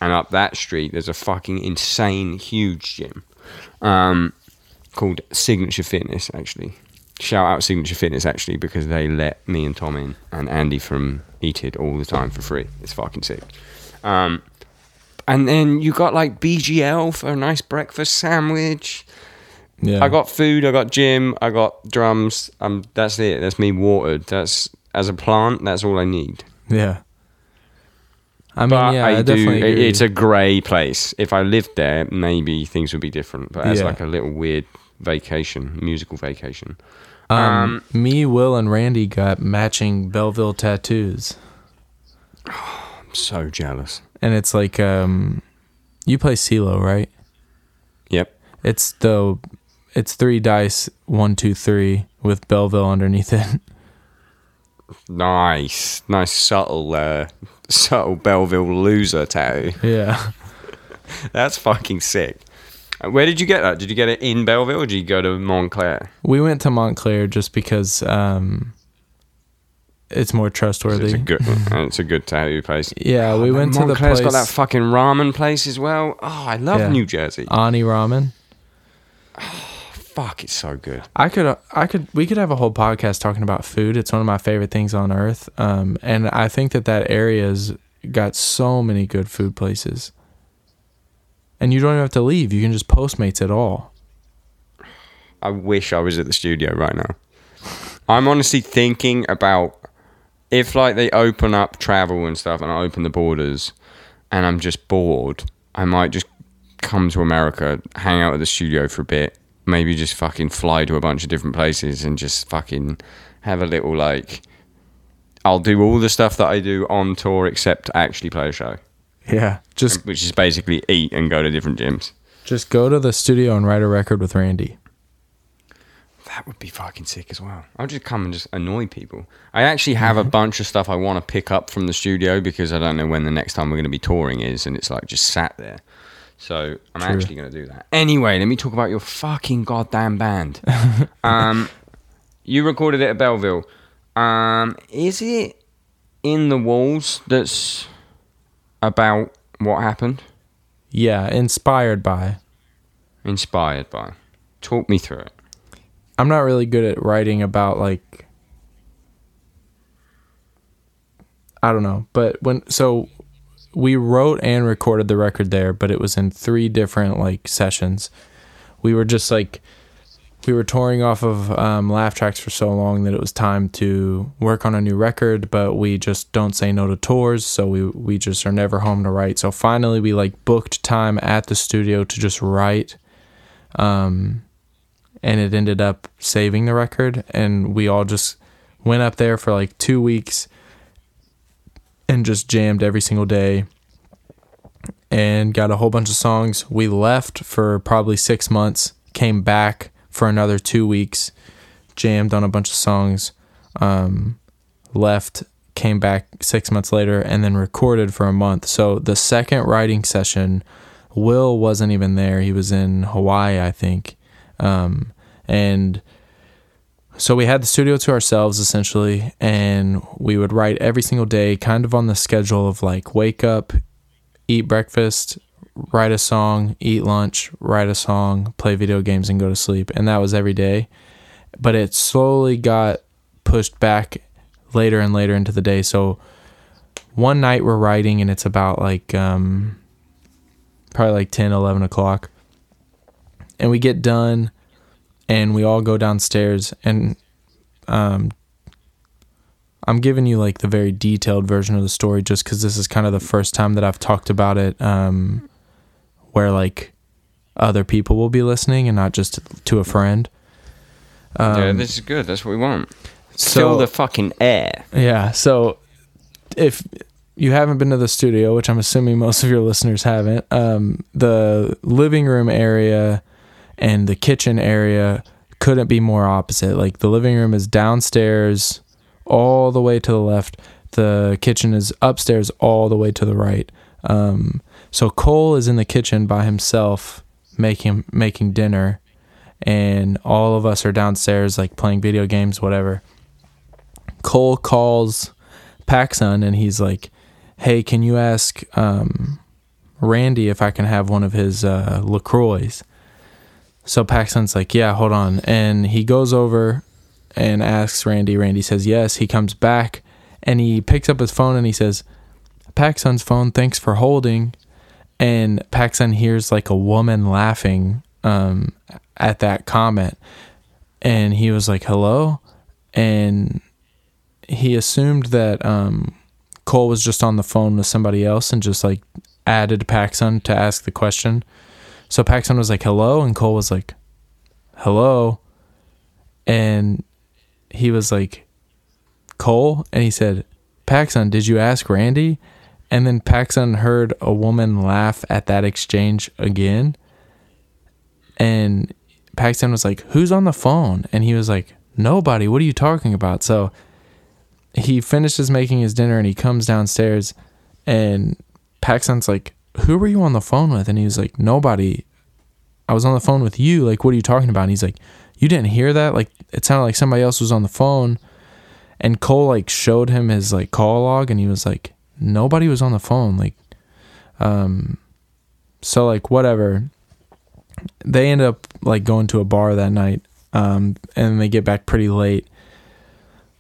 And up that street, there's a fucking insane, huge gym um, called Signature Fitness, actually. Shout out Signature Fitness, actually, because they let me and Tom in and Andy from Eat It all the time for free. It's fucking sick. Um, and then you got like BGL for a nice breakfast sandwich. Yeah. I got food, I got gym, I got drums. Um, that's it. That's me watered. That's as a plant. That's all I need. Yeah. I mean, But yeah, I, I, do. it- It's a grey place. If I lived there, maybe things would be different. But as Yeah. like a little weird vacation, musical vacation. um, me, Will, and Randy got matching Belleville tattoos, I'm so jealous. and it's like um, you play CeeLo, right? Yep. It's the it's three dice, one, two, three, with Belleville underneath it. Nice, nice subtle, uh, subtle Belleville loser tattoo. yeah. That's fucking sick. Uh, Where did you get that? Did you get it in Belleville or did you go to Montclair? We went to Montclair just because um, it's more trustworthy. It's a good, it's a good tattoo place. yeah, we Oh, went to the Montclair's place got that fucking ramen place as well. Oh, I love Yeah. New Jersey. Ani Ramen. Fuck, it's so good. I could, I could, we could have a whole podcast talking about food. It's one of my favorite things on earth. Um, and I think that that area's got so many good food places. And you don't even have to leave. You can just Postmates it all. I wish I was at the studio right now. I'm honestly thinking about if like they open up travel and stuff and I open the borders and I'm just bored, I might just come to America, hang out at the studio for a bit, maybe just fucking fly to a bunch of different places and just fucking have a little like I'll do all the stuff that I do on tour except actually play a show, Yeah. Just, which is basically eat and go to different gyms. just go to the studio and write a record with Randy. That would be fucking sick as well. I'll just come and just annoy people. I actually have a mm-hmm. bunch of stuff I want to pick up from the studio because I don't know when the next time we're going to be touring is, and it's like just sat there. So I'm actually going to do that. Anyway, let me talk about your fucking goddamn band. um, you recorded it at Belleville. Um, is it in the walls that's about what happened? Yeah, inspired by. Inspired by. Talk me through it. I'm not really good at writing about like I don't know, but when so we wrote and recorded the record there, but it was in three different like sessions. We were just like we were touring off of um, laugh tracks for so long that it was time to work on a new record, but we just don't say no to tours, so we we just are never home to write. So finally, we like booked time at the studio to just write, um, and it ended up saving the record, and we all just went up there for like two weeks and just jammed every single day and got a whole bunch of songs. We left for probably six months, came back for another two weeks, jammed on a bunch of songs, um, left, came back six months later, and then recorded for a month. So the second writing session, Will wasn't even there. He was in Hawaii, I think. Um, and so we had the studio to ourselves essentially, and we would write every single day, kind of on the schedule of like wake up, eat breakfast, write a song, eat lunch, write a song, play video games, and go to sleep. And that was every day. But it slowly got pushed back later and later into the day. So one night we're writing, and it's about like um, probably like 10, 11 o'clock. And we get done and we all go downstairs and um I'm giving you like the very detailed version of the story just cuz this is kind of the first time that I've talked about it um where like other people will be listening and not just to a friend. yeah, Um, this is good. That's what we want. so Fill the fucking air. yeah, so if you haven't been to the studio, which I'm assuming most of your listeners haven't, um, the living room area and the kitchen area couldn't be more opposite. Like the living room is downstairs all the way to the left. The kitchen is upstairs all the way to the right. Um, so Cole is in the kitchen by himself making making dinner and all of us are downstairs like playing video games whatever. Cole calls Pacsun and he's like, "Hey, can you ask um, Randy if I can have one of his uh, LaCroix?" So Pacsun's like, "Yeah, hold on," and he goes over and asks Randy. Randy says yes. He comes back and he picks up his phone and he says, "Pacsun's phone. Thanks for holding." And Pacsun hears like a woman laughing um, at that comment, and he was like, "Hello," and he assumed that um, Cole was just on the phone with somebody else and just like added Pacsun to ask the question. So Pacsun was like, hello. And Cole was like, hello. And he was like, Cole. And he said, Pacsun, did you ask Randy? And then Pacsun heard a woman laugh at that exchange again. And Pacsun was like, who's on the phone? And he was like, nobody. What are you talking about? So he finishes making his dinner and he comes downstairs and Pacsun's like, Who were you on the phone with? And he was like, Nobody. I was on the phone with you. Like, what are you talking about? And he's like, You didn't hear that? Like, it sounded like somebody else was on the phone. And Cole like showed him his like call log and he was like, Nobody was on the phone. Like, um, so like whatever. They end up like going to a bar that night. Um, and they get back pretty late.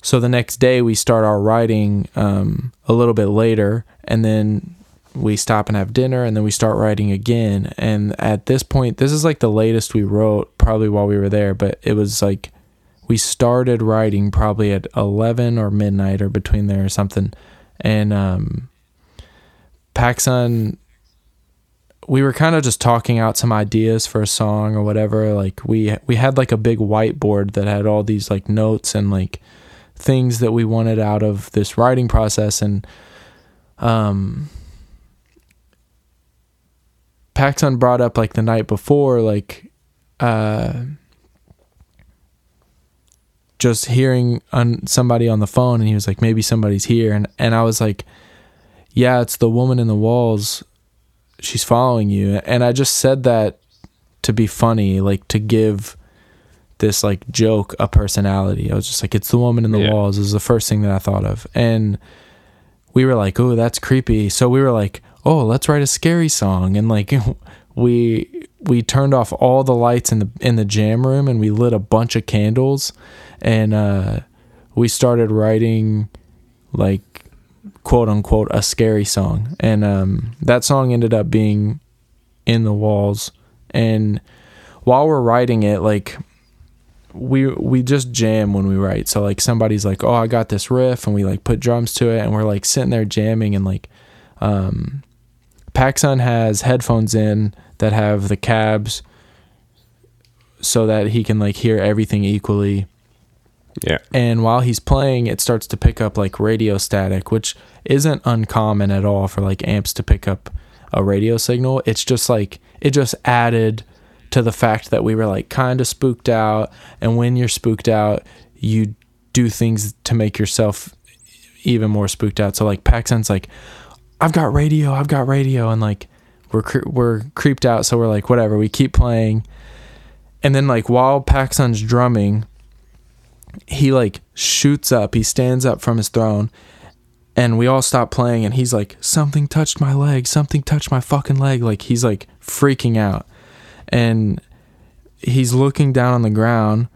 So the next day we start our writing um, a little bit later, and then we stop and have dinner, and then we start writing again. And at this point, this is like the latest we wrote, probably while we were there, but it was like we started writing probably at 11 or midnight or between there or something. And um, Pacsun, we were kind of just talking out some ideas for a song or whatever. Like we we had like a big whiteboard that had all these like notes and like things that we wanted out of this writing process and um Pacsun brought up like the night before like uh just hearing on somebody on the phone and he was like maybe somebody's here. And and I was like yeah it's the woman in the walls. She's following you. And i just said that to be funny like to give this like joke a personality. I was just like it's the woman in the Yeah. walls is the first thing that i thought of. And we were like oh that's creepy. So we were like oh let's write a scary song. And like we we turned off all the lights in the in the jam room and we lit a bunch of candles. And uh we started writing like quote unquote a scary song. And um that song ended up being in the walls. And while we're writing it like we we just jam when we write. So like somebody's like oh i got this riff and we like put drums to it and we're like sitting there jamming and like um Pacsun has headphones in that have the cabs so that he can like hear everything equally. Yeah. and while he's playing it starts to pick up like radio static which isn't uncommon at all for like amps to pick up a radio signal. It's just like it just added to the fact that we were like kind of spooked out. And when you're spooked out you do things to make yourself even more spooked out. So like Pacsun's like i've got radio i've got radio and like we're cre- we're creeped out so we're like whatever we keep playing. And then like while Pacsun's drumming he like shoots up he stands up from his throne and we all stop playing and he's like something touched my leg something touched my fucking leg like he's like freaking out. And he's looking down on the ground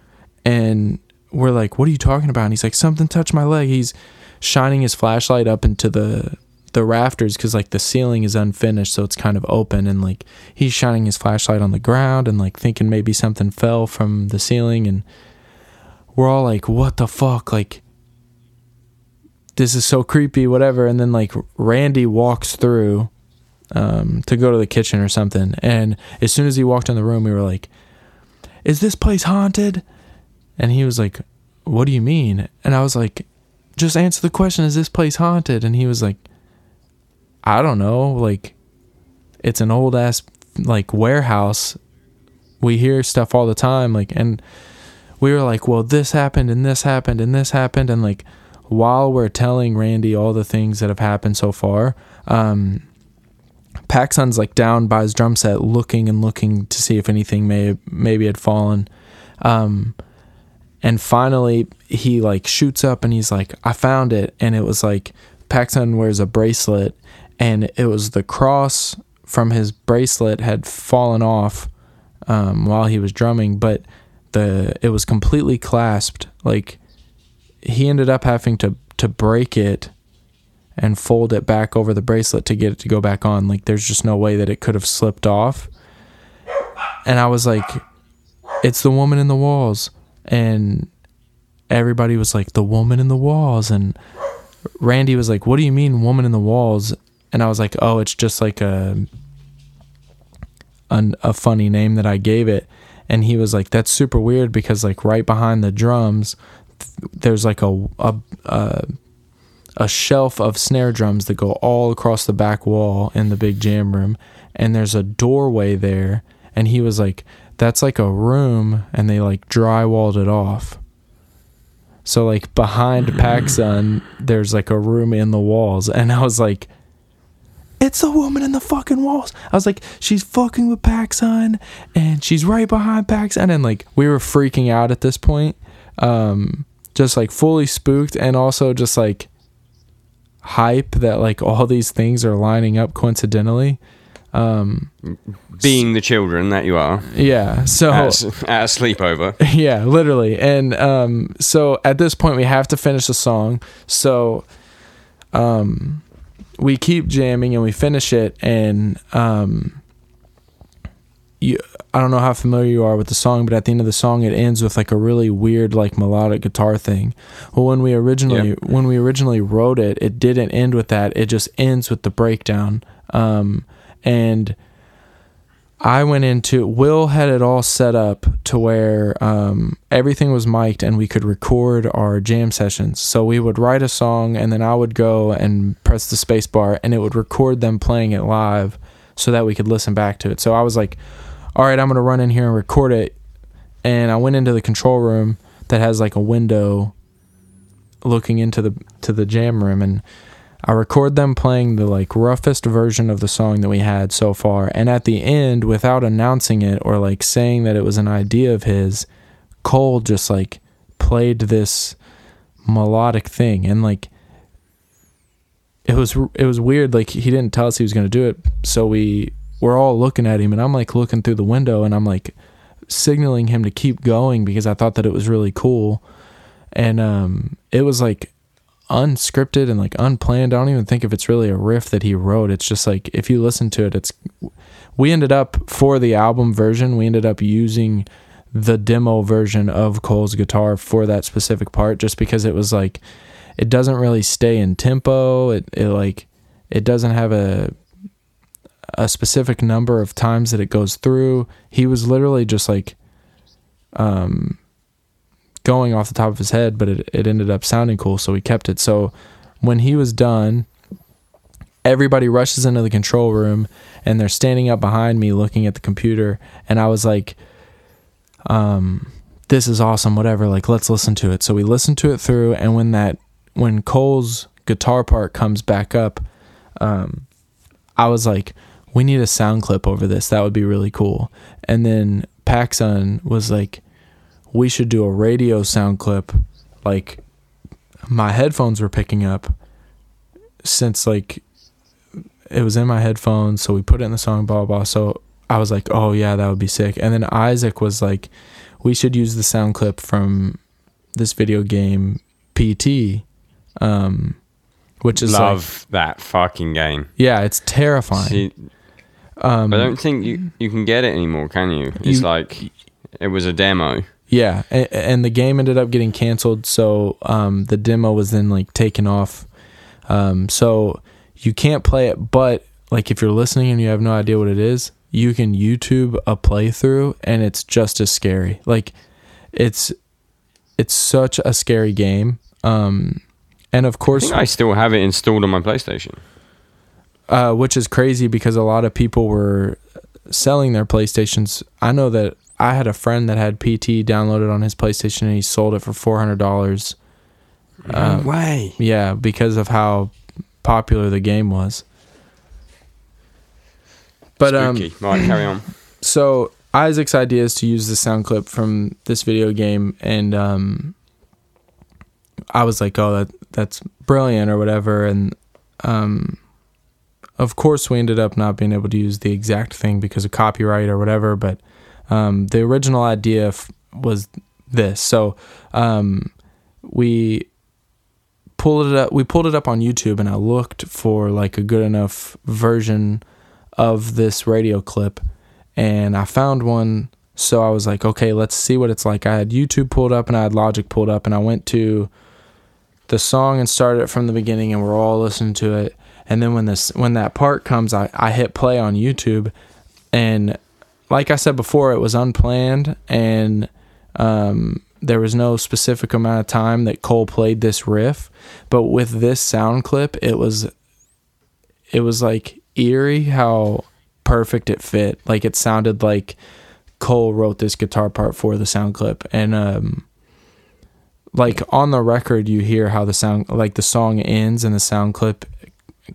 and we're like what are you talking about? And he's like something touched my leg. He's shining his flashlight up into the the rafters because like the ceiling is unfinished so it's kind of open and like he's shining his flashlight on the ground and like thinking maybe something fell from the ceiling and we're all like, what the fuck? Like, this is so creepy, whatever. And then, like, Randy walks through um, to go to the kitchen or something. And as soon as he walked in the room, we were like, is this place haunted? And he was like, what do you mean? And I was like, just answer the question, is this place haunted? And he was like, I don't know. Like, it's an old ass, like, warehouse. We hear stuff all the time. Like, and we were like, well, this happened and this happened and this happened. And like, while we're telling Randy all the things that have happened so far, um, Pacsun's like down by his drum set looking and looking to see if anything may maybe had fallen. Um, and finally he like shoots up and he's like, I found it. And it was like Pacsun wears a bracelet and it was the cross from his bracelet had fallen off um, while he was drumming, but the it was completely clasped. Like he ended up having to to break it and fold it back over the bracelet to get it to go back on. Like there's just no way that it could have slipped off. And I was like, it's the woman in the walls. And everybody was like, the woman in the walls. And Randy was like, what do you mean, woman in the walls? And I was like, oh, it's just like a, an, a funny name that I gave it. And he was like, that's super weird because, like, right behind the drums, th- there's like a, a, a a shelf of snare drums that go all across the back wall in the big jam room. And there's a doorway there. And he was like that's like a room. And they like drywalled it off. So like behind Pacsun there's like a room in the walls. And I was like it's a woman in the fucking walls. I was like, she's fucking with Pacsun and she's right behind Pacsun. And like, we were freaking out at this point. Um, just like fully spooked and also just like hype that like all these things are lining up coincidentally. Um, Being the children that you are yeah. So at, a- at a sleepover. yeah, literally. And um, so at this point, we have to finish the song. So um, we keep jamming and we finish it. And um, you, I don't know how familiar you are with the song, but at the end of the song, it ends with like a really weird, like melodic guitar thing. Well, when we originally Yeah. when we originally wrote it, it didn't end with that. It just ends with the breakdown. Um, and I went into Will had it all set up to where um, everything was mic'd and we could record our jam sessions. So we would write a song and then I would go and press the space bar and it would record them playing it live so that we could listen back to it. So I was like, all right, I'm going to run in here and record it. And I went into the control room that has like a window looking into the to the jam room and I record them playing the like roughest version of the song that we had so far. And at the end, without announcing it or like saying that it was an idea of his, Cole just like played this melodic thing and like it was it was weird like he didn't tell us he was going to do it so we we're all looking at him and I'm like looking through the window and I'm like signaling him to keep going because I thought that it was really cool and um it was like unscripted and like unplanned. I don't even think if it's really a riff that he wrote. It's just like if you listen to it, it's we ended up for the album version, we ended up using the demo version of Cole's guitar for that specific part just because it was like it doesn't really stay in tempo. It it like it doesn't have a a specific number of times that it goes through. He was literally just like um going off the top of his head, but it, it ended up sounding cool, so we kept it. So when he was done, everybody rushes into the control room and they're standing up behind me looking at the computer and I was like um this is awesome whatever like let's listen to it. So we listened to it through and when that when Cole's guitar part comes back up um I was like we need a sound clip over this. That would be really cool. And then Pacsun was like we should do a radio sound clip. Like my headphones were picking up since like it was in my headphones so we put it in the song blah blah, blah. so i was like oh yeah that would be sick. And then isaac was like we should use the sound clip from this video game pt um which is love like, that fucking game. Yeah it's terrifying. See, um i don't think you you can get it anymore can you? It's You- like it was a demo Yeah, and, and the game ended up getting canceled, so um, the demo was then like taken off. Um, so you can't play it, but like if you're listening and you have no idea what it is, you can YouTube a playthrough, and it's just as scary. Like it's it's such a scary game. Um, and of I course, think I still have it installed on my PlayStation. uh, which is crazy because a lot of people were selling their PlayStations. I know that I had a friend that had PT downloaded on his PlayStation and he sold it for four hundred dollars. No way. Yeah, because of how popular the game was. But um, Spooky. right, carry on. so Isaac's idea is to use the sound clip from this video game, and um, I was like, "Oh, that that's brilliant" or whatever, and um, of course we ended up not being able to use the exact thing because of copyright or whatever. But um, the original idea f- was this, so um, we pulled it up. We pulled it up on YouTube, and I looked for like a good enough version of this radio clip and I found one. So I was like, okay, let's see what it's like. I had YouTube pulled up and I had Logic pulled up, and I went to the song and started it from the beginning, and we're all listening to it. And then when this when that part comes, I, I hit play on YouTube, and like I said before, it was unplanned, and um, there was no specific amount of time that Cole played this riff. But with this sound clip, it was it was like eerie how perfect it fit. Like it sounded like Cole wrote this guitar part for the sound clip. And um like on the record you hear how the sound like the song ends and the sound clip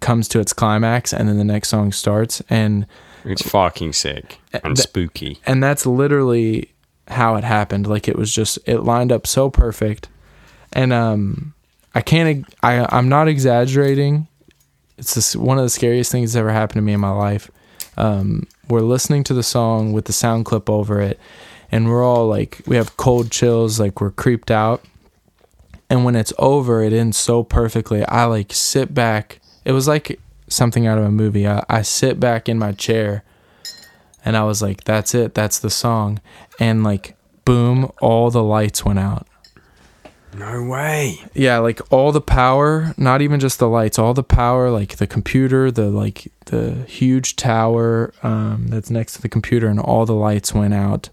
comes to its climax and then the next song starts and It's fucking sick and th- spooky. and that's literally how it happened. Like it was just it lined up so perfect. And um i can't i i'm not exaggerating. It's this, one of the scariest things that's ever happened to me in my life. Um we're listening to the song with the sound clip over it and we're all like we have cold chills like we're creeped out. And when it's over it ends so perfectly. I like sit back. It was like something out of a movie i, I sit back in my chair and I was like, that's it, that's the song. And like, boom, all the lights went out. No way. Yeah, like all the power, not even just the lights, all the power, like the computer, the like the huge tower um, that's next to the computer, and all the lights went out.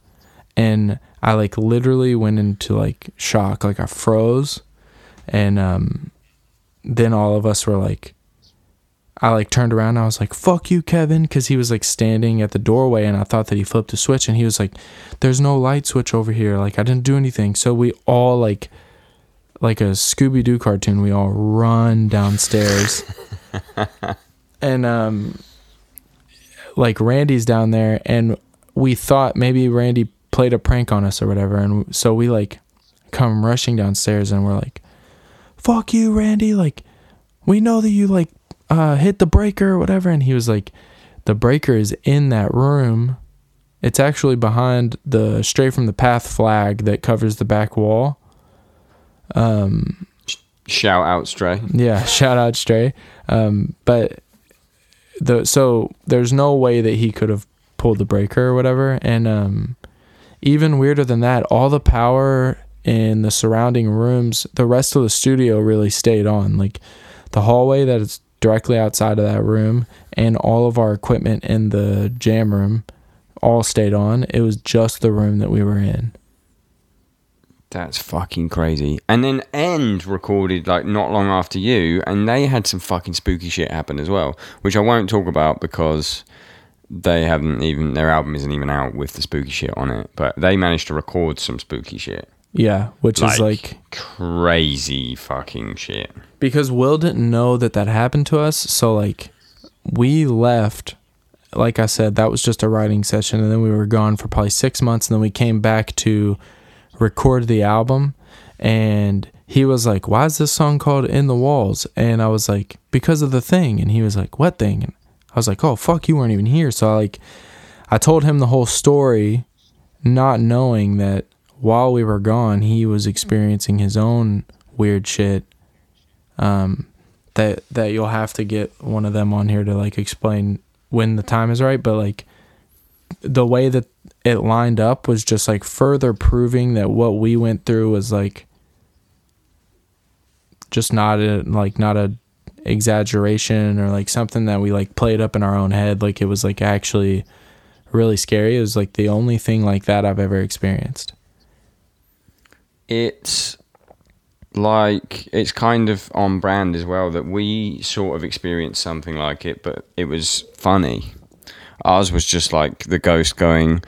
And I like literally went into like shock, like I froze. And um, then all of us were like, I like turned around and I was like, fuck you, Kevin. Cause he was like standing at the doorway and I thought that he flipped a switch and he was like, there's no light switch over here. Like I didn't do anything. So we all like, like a Scooby Doo cartoon. We all run downstairs, and um, like Randy's down there, and we thought maybe Randy played a prank on us or whatever, and so we like come rushing downstairs, and we're like, "Fuck you, Randy!" Like, we know that you like uh, hit the breaker or whatever, and he was like, "The breaker is in that room." It's actually behind the Stray from the Path flag that covers the back wall. Um, Shout out, Stray. yeah, shout out Stray. Um, but the so there's no way that he could have pulled the breaker or whatever. And um, even weirder than that, all the power in the surrounding rooms, the rest of the studio really stayed on. Like the hallway that is directly outside of that room, and all of our equipment in the jam room all stayed on. It was just the room that we were in. That's fucking crazy. And then End recorded like not long after you, and they had some fucking spooky shit happen as well, which I won't talk about because they haven't even their album isn't even out with the spooky shit on it. But they managed to record some spooky shit, Yeah, which is like crazy fucking shit. because Will didn't know that that happened to us. So like we left. Like I said, that was just a writing session, and then we were gone for probably six months, and then we came back to record the album. And he was like, "Why is this song called In the Walls?" And I was like, "Because of the thing." And he was like, "What thing?" And I was like, "Oh fuck, you weren't even here." So I like, I told him the whole story, not knowing that while we were gone, he was experiencing his own weird shit um, that that you'll have to get one of them on here to like explain when the time is right. But like the way that it lined up was just like further proving that what we went through was like just not a like not a exaggeration or like something that we like played up in our own head. Like it was like actually really scary. It was like the only thing like that I've ever experienced. It's like it's kind of on brand as well that we sort of experienced something like it, but it was funny. Ours was just like the ghost going,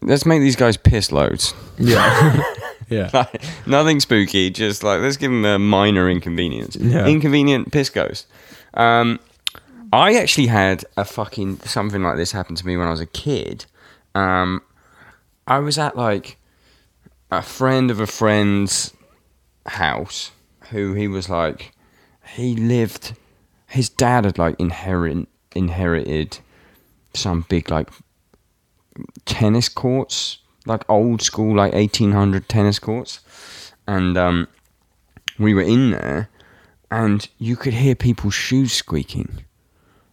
"Let's make these guys piss loads." Yeah. yeah. Like, nothing spooky, just like let's give them a minor inconvenience. Yeah. Inconvenient piss ghost. Um, I actually had a fucking something like this happen to me when I was a kid. Um, I was at like a friend of a friend's house who he was like he lived his dad had like inherit inherited some big like tennis courts like old school like 1800 tennis courts. And um we were in there and you could hear people's shoes squeaking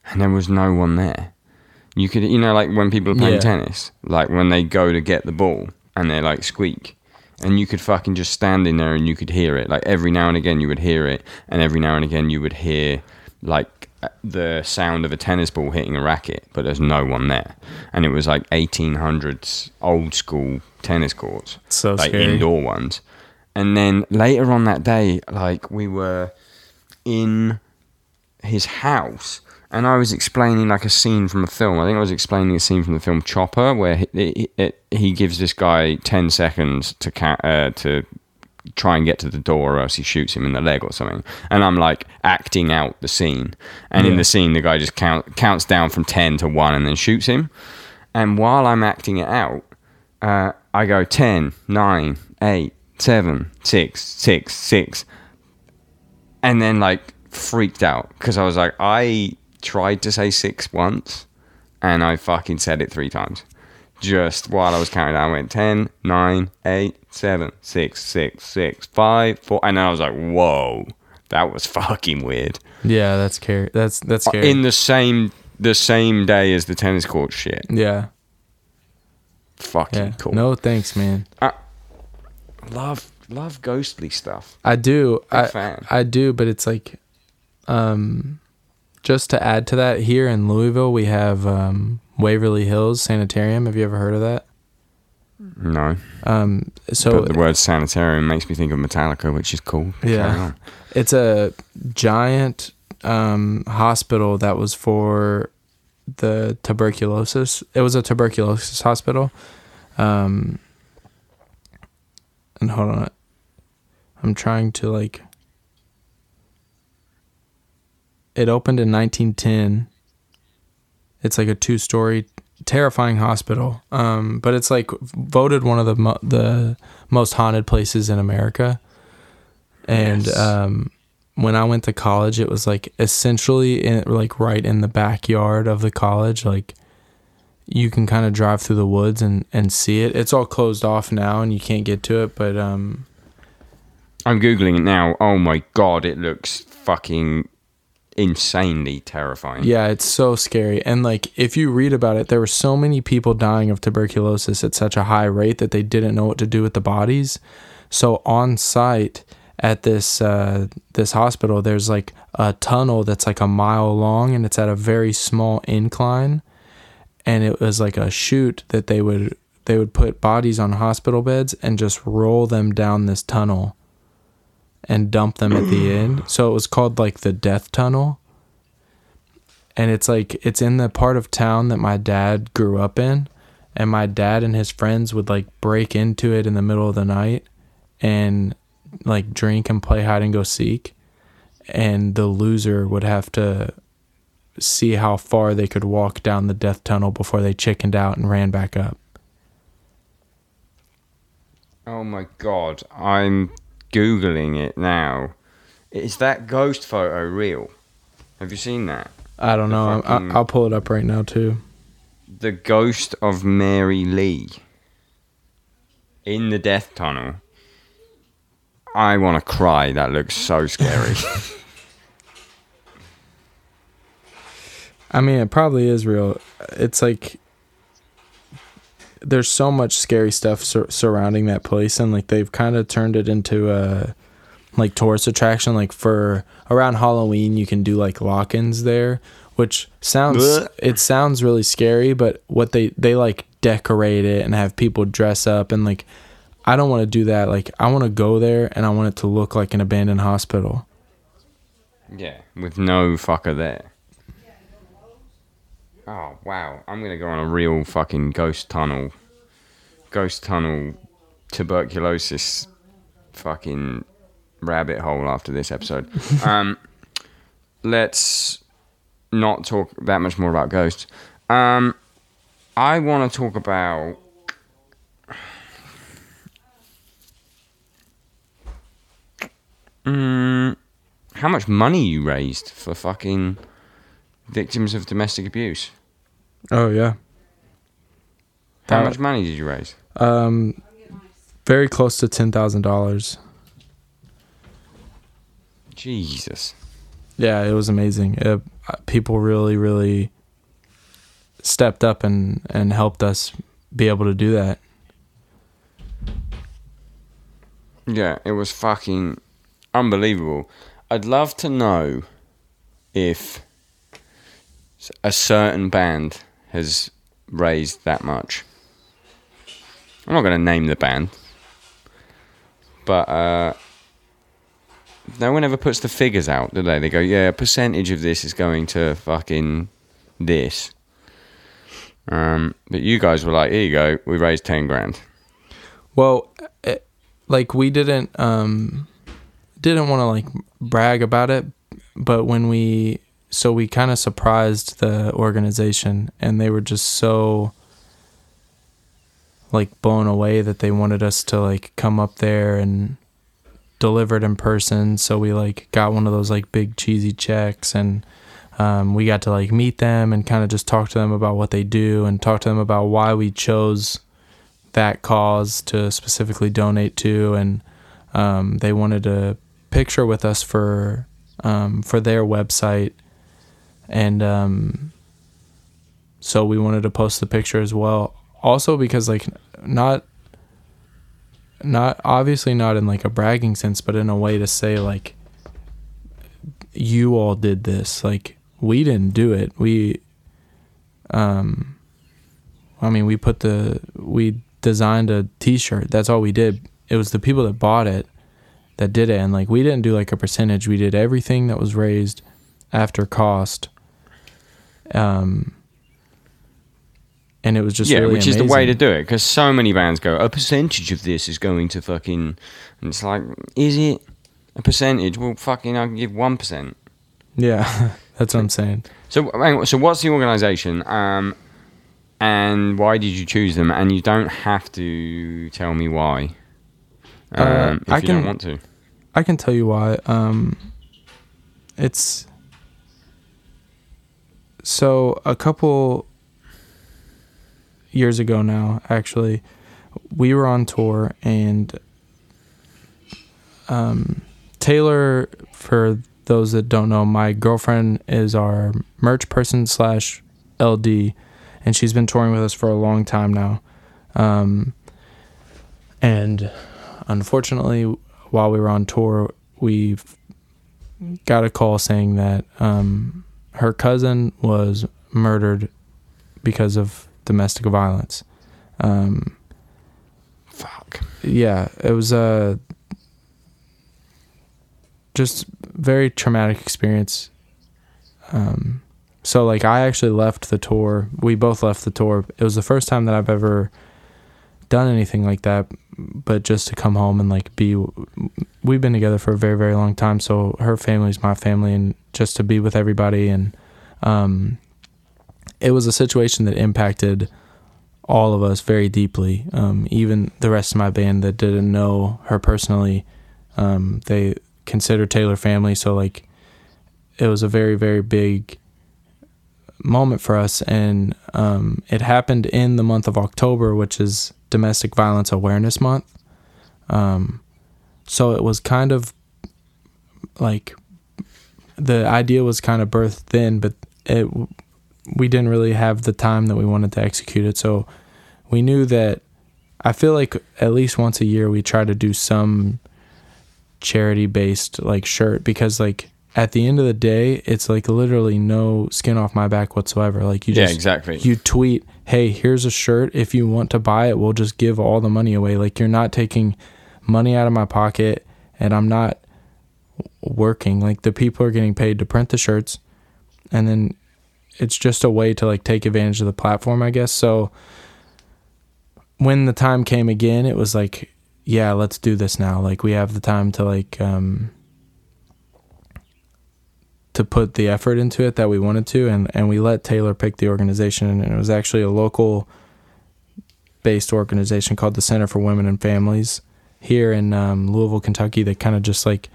and there was no one there. You could you know like when people are playing Yeah. tennis like when they go to get the ball and they like squeak and you could fucking just stand in there and you could hear it. Like every now and again you would hear it and every now and again you would hear like uh, the sound of a tennis ball hitting a racket but there's no one there. And it was like 1800s old school tennis courts. So like scary. indoor ones. And then later on that day like we were in his house and I was explaining like a scene from a film. I think I was explaining a scene from the film Chopper, where he, it, it, he gives this guy ten seconds to ca- uh, to try and get to the door, or else he shoots him in the leg or something. And I'm like acting out the scene, and in the scene, the guy just count, counts down from ten to one, and then shoots him. And while I'm acting it out, uh, I go 10, 9, 8, 7, 6, 6, 6. And then, like, freaked out because I was like, I tried to say six once and I fucking said it three times. Just while I was counting down, I went 10, 9, 8, 7, 6, 6, 6, 5, 4. And then I was like, whoa, that was fucking weird. Yeah, that's scary. That's that's scary. In the same the same day as the tennis court shit. yeah. Fucking Yeah. cool. No, thanks, man. Love love ghostly stuff. I do. Big I fan. I do, but it's like, um, just to add to that, here in Louisville we have um Waverly Hills Sanitarium. Have you ever heard of that? No. Um, so but the word sanitarium makes me think of Metallica, which is cool. Yeah. it's a giant um, hospital that was for the tuberculosis. It was a tuberculosis hospital. Um, and hold on. I'm trying to like. It opened in 1910. It's like a two-story, terrifying hospital. Um, but it's like voted one of the mo- the most haunted places in America. And Yes. um, when I went to college, it was like essentially in, like right in the backyard of the college. Like you can kind of drive through the woods and, and see it. It's all closed off now and you can't get to it. But um, I'm googling it now. Oh my god, it looks fucking insanely terrifying. yeah, it's so scary. And like if you read about it, there were so many people dying of tuberculosis at such a high rate that they didn't know what to do with the bodies. So on site at this uh, this hospital, there's like a tunnel that's like a mile long and it's at a very small incline. and it was like a chute that they would they would put bodies on hospital beds and just roll them down this tunnel and dump them at the end. So it was called like the death tunnel. And it's like it's in the part of town that my dad grew up in and my dad and his friends would like break into it in the middle of the night and like drink and play hide and go seek and the loser would have to see how far they could walk down the death tunnel before they chickened out and ran back up. Oh my god, I'm googling it now. Is that ghost photo real? Have you seen that? I don't The know. Fucking- I, I'll pull it up right now too. The ghost of Mary Lee in the death tunnel. I want to cry. That looks so scary. I mean, it probably is real. It's like there's so much scary stuff sur- surrounding that place, and like they've kind of turned it into a like tourist attraction. Like for around Halloween, you can do like lock-ins there, which sounds Blech. it sounds really scary. But what they they like decorate it and have people dress up and like I don't want to do that. Like I want to go there and I want it to look like an abandoned hospital. yeah, with no fucker there. Oh wow, I'm gonna go on a real fucking ghost tunnel, ghost tunnel, tuberculosis, fucking rabbit hole after this episode. um, let's not talk that much more about ghosts. Um, I want to talk about. Mm, how much money you raised for fucking victims of domestic abuse? Oh yeah. How Uh, much money did you raise? Um, very close to ten thousand dollars. Jesus. Yeah, it was amazing. Uh, people really, really stepped up and and helped us be able to do that. Yeah, it was fucking unbelievable. I'd love to know if a certain band has raised that much. I'm not going to name the band, but uh, no one ever puts the figures out, do they? They go, yeah, a percentage of this is going to fucking this. Um, but you guys were like, here you go, we raised 10 grand. Well, it, like we didn't um didn't want to like brag about it, but when we so we kind of surprised the organization and they were just so like blown away that they wanted us to like come up there and deliver it in person. So we like got one of those like big cheesy checks and um, we got to like meet them and kind of just talk to them about what they do and talk to them about why we chose that cause to specifically donate to. And um, they wanted a picture with us for um, for their website and um, so we wanted to post the picture as well also because like not not obviously not in like a bragging sense but in a way to say like you all did this like we didn't do it we um I mean, we put the we designed a T-shirt. That's all we did. It was the people that bought it that did it, and like we didn't do like a percentage. We did everything that was raised after cost. Um, and it was just yeah, really which is the way to do it because so many bands go a percentage of this is going to fucking, and it's like, is it a percentage? Well, fucking, I can give one percent. Yeah, that's what I'm saying. So, so what's the organisation, um, and why did you choose them? And you don't have to tell me why, um, Uh, if I you don't want to. I can tell you why. Um, it's so a couple years ago now. Actually, we were on tour, and um, Taylor, for those that don't know, my girlfriend is our merch person slash LD, and she's been touring with us for a long time now. Um, and unfortunately, while we were on tour, we got a call saying that um, her cousin was murdered because of domestic violence. Um, Fuck. yeah, it was a just very traumatic experience. Um, so like I actually left the tour. We both left the tour. It was the first time that I've ever done anything like that, but just to come home and like be we've been together for a very very long time, so her family's my family and just to be with everybody and um it was a situation that impacted all of us very deeply. Um, even the rest of my band that didn't know her personally, um, they consider Taylor family. So like, it was a very very big moment for us, and um, it happened in the month of October, which is Domestic Violence Awareness Month. Um, so it was kind of like the idea was kind of birthed then, but it we didn't really have the time that we wanted to execute it. So we knew that I feel like at least once a year we try to do some charity based like shirt because like at the end of the day it's like literally no skin off my back whatsoever. Like you Yeah, just exactly. you tweet, "Hey, here's a shirt. If you want to buy it, we'll just give all the money away." Like you're not taking money out of my pocket and I'm not working. Like the people are getting paid to print the shirts and then it's just a way to like take advantage of the platform, I guess. So when the time came again, it was like, yeah, let's do this now. Like we have the time to like um to put the effort into it that we wanted to and and we let Taylor pick the organization and it was actually a local based organization called the Center for Women and Families here in um, Louisville, Kentucky that kind of just like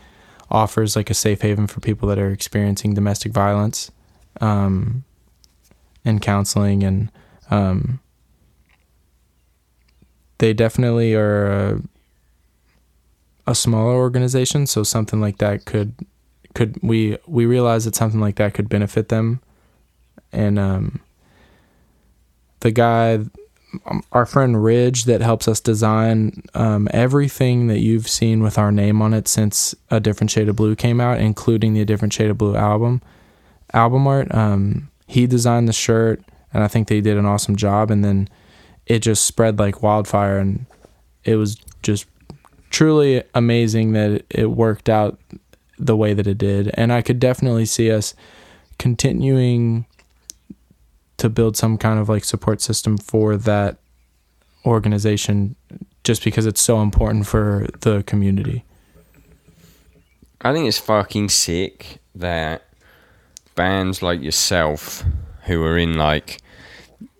offers like a safe haven for people that are experiencing domestic violence um, and counseling and um, they definitely are a, a smaller organization so something like that could could we we realize that something like that could benefit them and um, the guy um, our friend Ridge that helps us design um, everything that you've seen with our name on it since A Different Shade of Blue came out, including the A Different Shade of Blue album album art. Um, he designed the shirt, and I think they did an awesome job. And then it just spread like wildfire, and it was just truly amazing that it worked out the way that it did. And I could definitely see us continuing to build some kind of like support system for that organization just because it's so important for the community. I think it's fucking sick that bands like yourself, who are in like,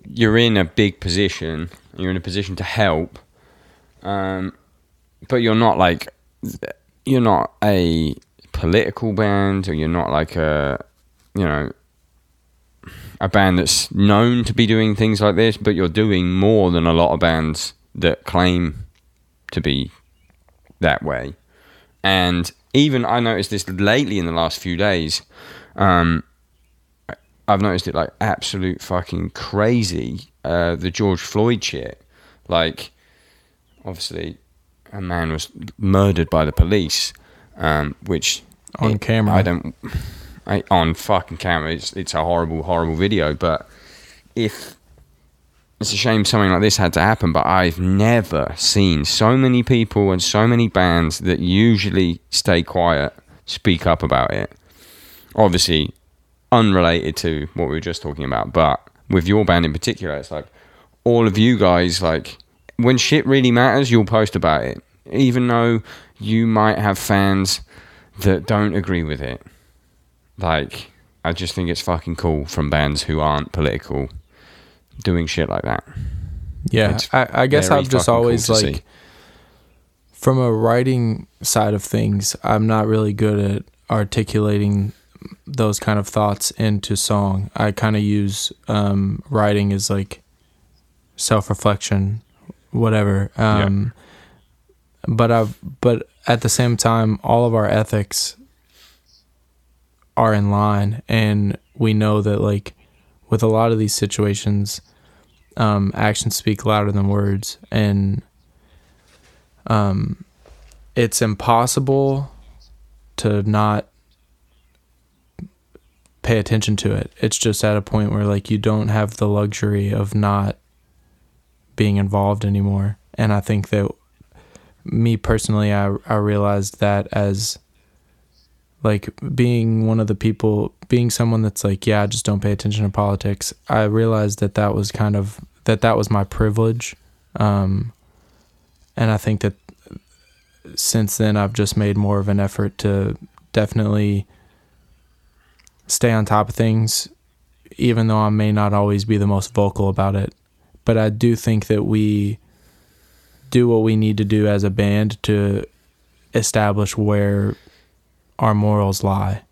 you're in a big position, you're in a position to help, um, but you're not like, you're not a political band, or you're not like a, you know, a band that's known to be doing things like this, but you're doing more than a lot of bands that claim to be that way. And even I noticed this lately in the last few days. Um, I've noticed it like absolute fucking crazy. Uh, the George Floyd shit. Like, obviously, a man was murdered by the police, um, which On camera. I don't. I, on fucking camera, it's it's a horrible, horrible video. But if it's a shame something like this had to happen, but I've never seen so many people and so many bands that usually stay quiet speak up about it. Obviously, unrelated to what we were just talking about, but with your band in particular, it's like, all of you guys, like when shit really matters, you'll post about it, even though you might have fans that don't agree with it. Like, I just think it's fucking cool from bands who aren't political doing shit like that. Yeah, I, I guess I've just fucking cool always see. like, from a writing side of things, I'm not really good at articulating those kind of thoughts into song. I kind of use um, writing as like self reflection, whatever. Um, But I've but at the same time, all of our ethics are in line, and we know that like with a lot of these situations um, actions speak louder than words, and um, it's impossible to not pay attention to it. It's just at a point where like you don't have the luxury of not being involved anymore, and I think that me personally, I I realized that as like being one of the people being someone that's like yeah just don't pay attention to politics i realized that that was kind of that that was my privilege um and i think that since then i've just made more of an effort to definitely stay on top of things even though i may not always be the most vocal about it. But i do think that we do what we need to do as a band to establish where our morals lie.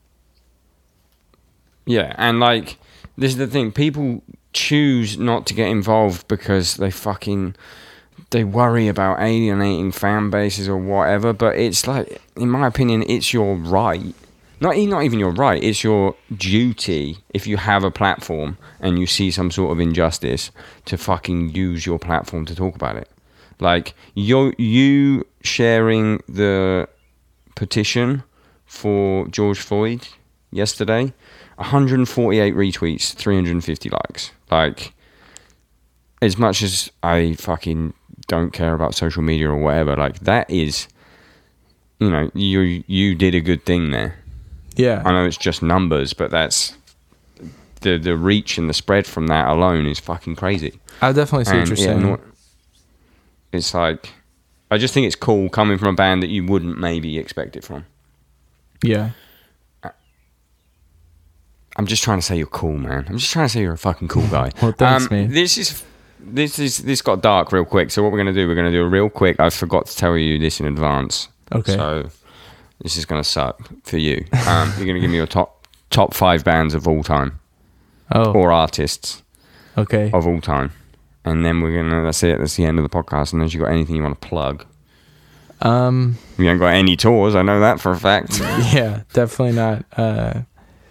Yeah, and like this is the thing: people choose not to get involved because they fucking they worry about alienating fan bases or whatever. But it's like, in my opinion, it's your right. Not not even your right. It's your duty if you have a platform and you see some sort of injustice to fucking use your platform to talk about it. Like you you sharing the petition for George Floyd yesterday, 148 retweets, 350 likes. Like, as much as I fucking don't care about social media or whatever, like that is, you know, you you did a good thing there. Yeah. I know it's just numbers, but that's the the reach and the spread from that alone is fucking crazy. I definitely see what you're saying. anno- it's like, I just think it's cool coming from a band that you wouldn't maybe expect it from. yeah. I'm just trying to say you're cool, man. I'm just trying to say you're a fucking cool guy. Well, thanks, um, man. This is this is this got dark real quick. So what we're gonna do? We're gonna do a real quick. I forgot to tell you this in advance. Okay. So this is gonna suck for you. Um, you're gonna give me your top top five bands of all time Oh, or artists okay. of all time, and then we're gonna. That's it. That's the end of the podcast. And Unless you got anything you want to plug. Um, haven't got any tours. I know that for a fact. yeah, definitely not. Uh,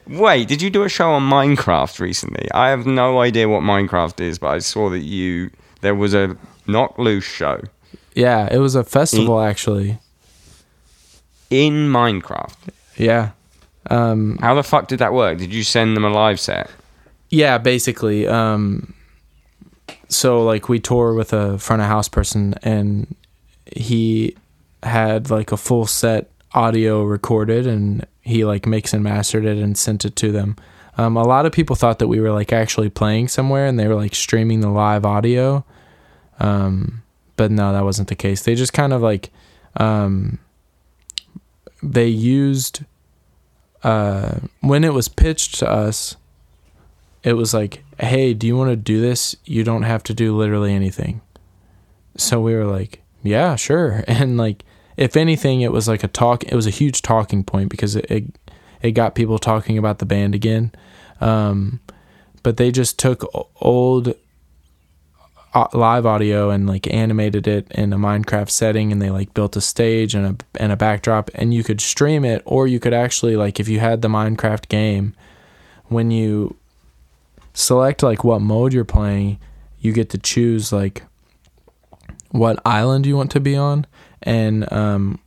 Wait, did you do a show on Minecraft recently? I have no idea what Minecraft is, but I saw that you there was a Knocked Loose show yeah, it was a festival actually. in Minecraft. Yeah. Um, How the fuck did that work? Did you send them a live set? yeah, basically. Um, so like we tour with a front of house person, and he had like a full set audio recorded, and he like mixed and mastered it and sent it to them. Um, a lot of people thought that we were like actually playing somewhere, and they were like streaming the live audio. Um, but no, that wasn't the case. They just kind of like, um, they used uh, when it was pitched to us, it was like, "Hey, do you want to do this? You don't have to do literally anything." So we were like, "Yeah, sure." And like, if anything, it was like a talk. It was a huge talking point because it it, it got people talking about the band again. Um, but they just took old uh, live audio and like animated it in a Minecraft setting and they like built a stage and a and a backdrop and you could stream it or you could actually like if you had the Minecraft game when you select like what mode you're playing. You get to choose like what island you want to be on. And um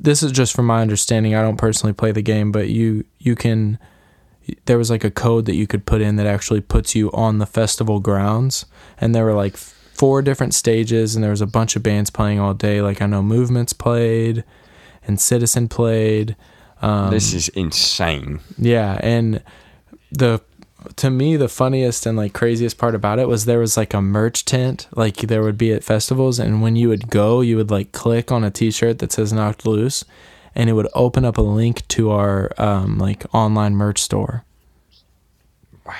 this is just from my understanding. I don't personally play the game but you you can there was like a code that you could put in that actually puts you on the festival grounds. And there were like four different stages and there was a bunch of bands playing all day. Like i know movements played and citizen played um, this is insane. yeah and the to me the funniest and like craziest part about it was there was like a merch tent like there would be at festivals and when you would go you would like click on a t-shirt that says knocked loose and it would open up a link to our um like online merch store wow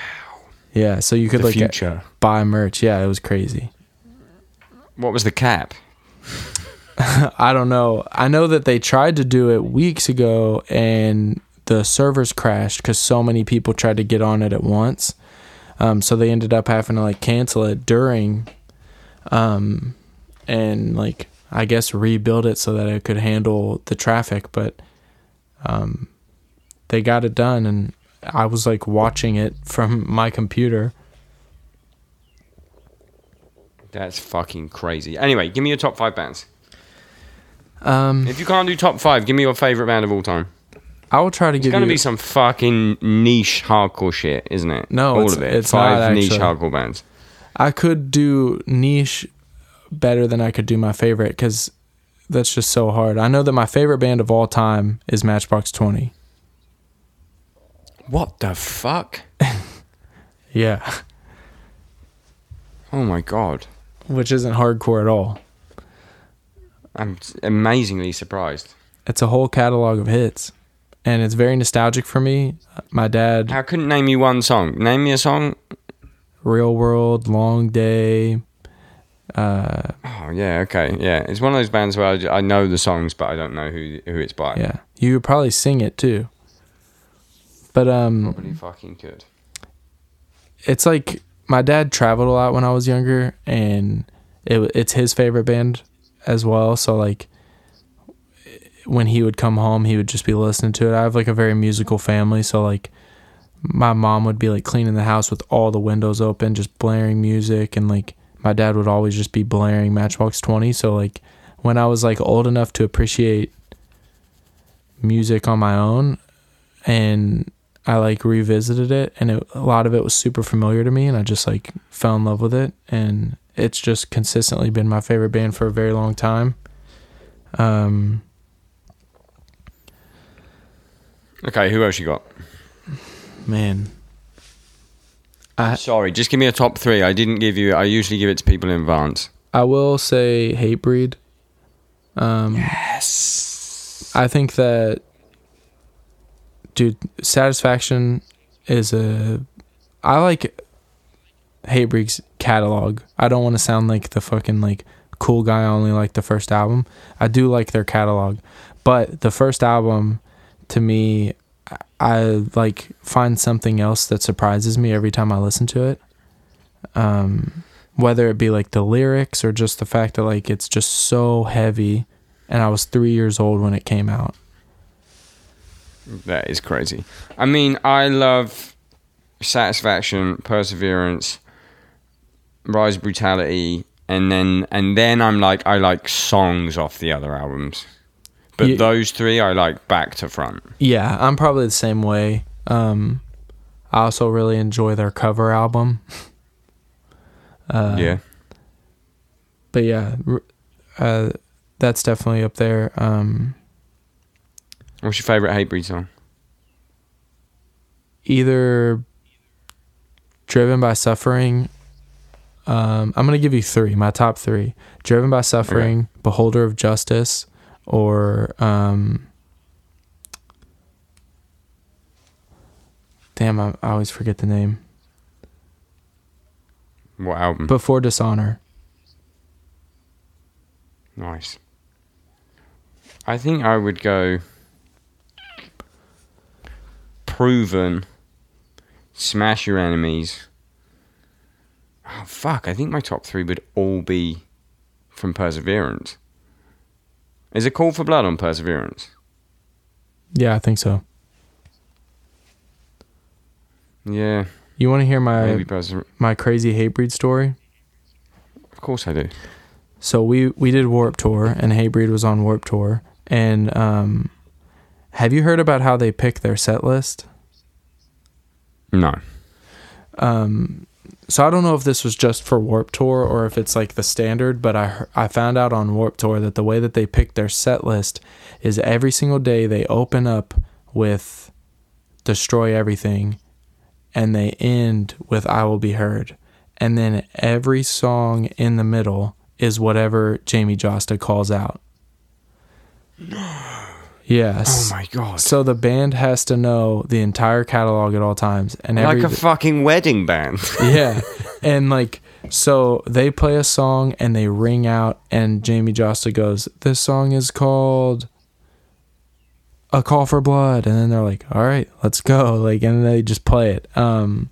yeah so you could The like future. buy merch yeah it was crazy What was the cap? I don't know. I know that they tried to do it weeks ago and the servers crashed because so many people tried to get on it at once. Um, so they ended up having to like cancel it during, um, and like I guess rebuild it so that it could handle the traffic. But um, they got it done, and I was like watching it from my computer. That's fucking crazy. Anyway, give me your top five bands. Um, If you can't do top five, give me your favorite band of all time. I will try to It's give gonna you. be some fucking niche hardcore shit, isn't it? No, all it's- of it. it's Five niche hardcore bands. I could do niche better than I could do my favorite because that's just so hard. I know that my favorite band of all time is Matchbox 20. What the fuck? Yeah. Oh my god, Which isn't hardcore at all. I'm amazingly surprised. It's a whole catalog of hits. And it's very nostalgic for me. My dad, I couldn't name you one song. Name me a song. Real World, Long Day. Uh, Oh yeah, okay, yeah. It's one of those bands where I, I, know the songs, but I don't know who who it's by. yeah. You could probably sing it too. But um Probably fucking could. it's like my dad traveled a lot when I was younger, and it it's his favorite band as well. So like when he would come home, he would just be listening to it. I have like a very musical family, so like my mom would be like cleaning the house with all the windows open, just blaring music, and like my dad would always just be blaring Matchbox Twenty. So like when I was like old enough to appreciate music on my own, and I like revisited it, and it, a lot of it was super familiar to me, and I just like fell in love with it, and it's just consistently been my favorite band for a very long time. Um, Okay, who else you got? man, I Sorry, just give me a top three. I didn't give you. I usually give it to people in advance. I will say Hatebreed. Um, Yes. I think that, dude, Satisfaction is a. I like Hatebreed's catalog. I don't want to sound like the fucking like cool guy. I only like the first album. I do like their catalog, but the first album, to me, I- like find something else that surprises me every time I listen to it. Um, whether it be like the lyrics or just the fact that like it's just so heavy and I was three years old when it came out. That is crazy. I mean, I love Satisfaction, Perseverance, Rise Brutality, and then and then I'm like I like songs off the other albums. But Ye- those three I like back to front. Yeah, I'm probably the same way. Um, I also really enjoy their cover album. Uh, yeah. But yeah, uh, that's definitely up there. Um, What's your favorite Hatebreed song? either Driven by Suffering. Um, I'm gonna give you three. My top three: Driven by Suffering, Beholder of Justice, or um, damn, I, I always forget the name. What album? Before Dishonor. nice. I think I would go Proven, Smash Your Enemies. Oh fuck! I think my top three would all be from Perseverance. Is it Call for Blood on Perseverance? Yeah, I think so. Yeah, You want to hear my my crazy Hatebreed story? Of course I do. So we we did Warped Tour, and Hatebreed was on Warped Tour. And um, have you heard about how they pick their set list? No. Um, so I don't know if this was just for Warped Tour or if it's like the standard, but I I found out on Warped Tour that the way that they pick their set list is every single day they open up with Destroy Everything, and they end with I Will Be Heard. And then every song in the middle is whatever Jamie Jasta calls out. Yes. Oh my god. So the band has to know the entire catalog at all times, and every like a fucking wedding band. yeah, and like so they play a song and they ring out, and Jamie Jasta goes, "This song is called A Call for Blood," and then they're like, "All right, let's go!" Like, and they just play it. Um,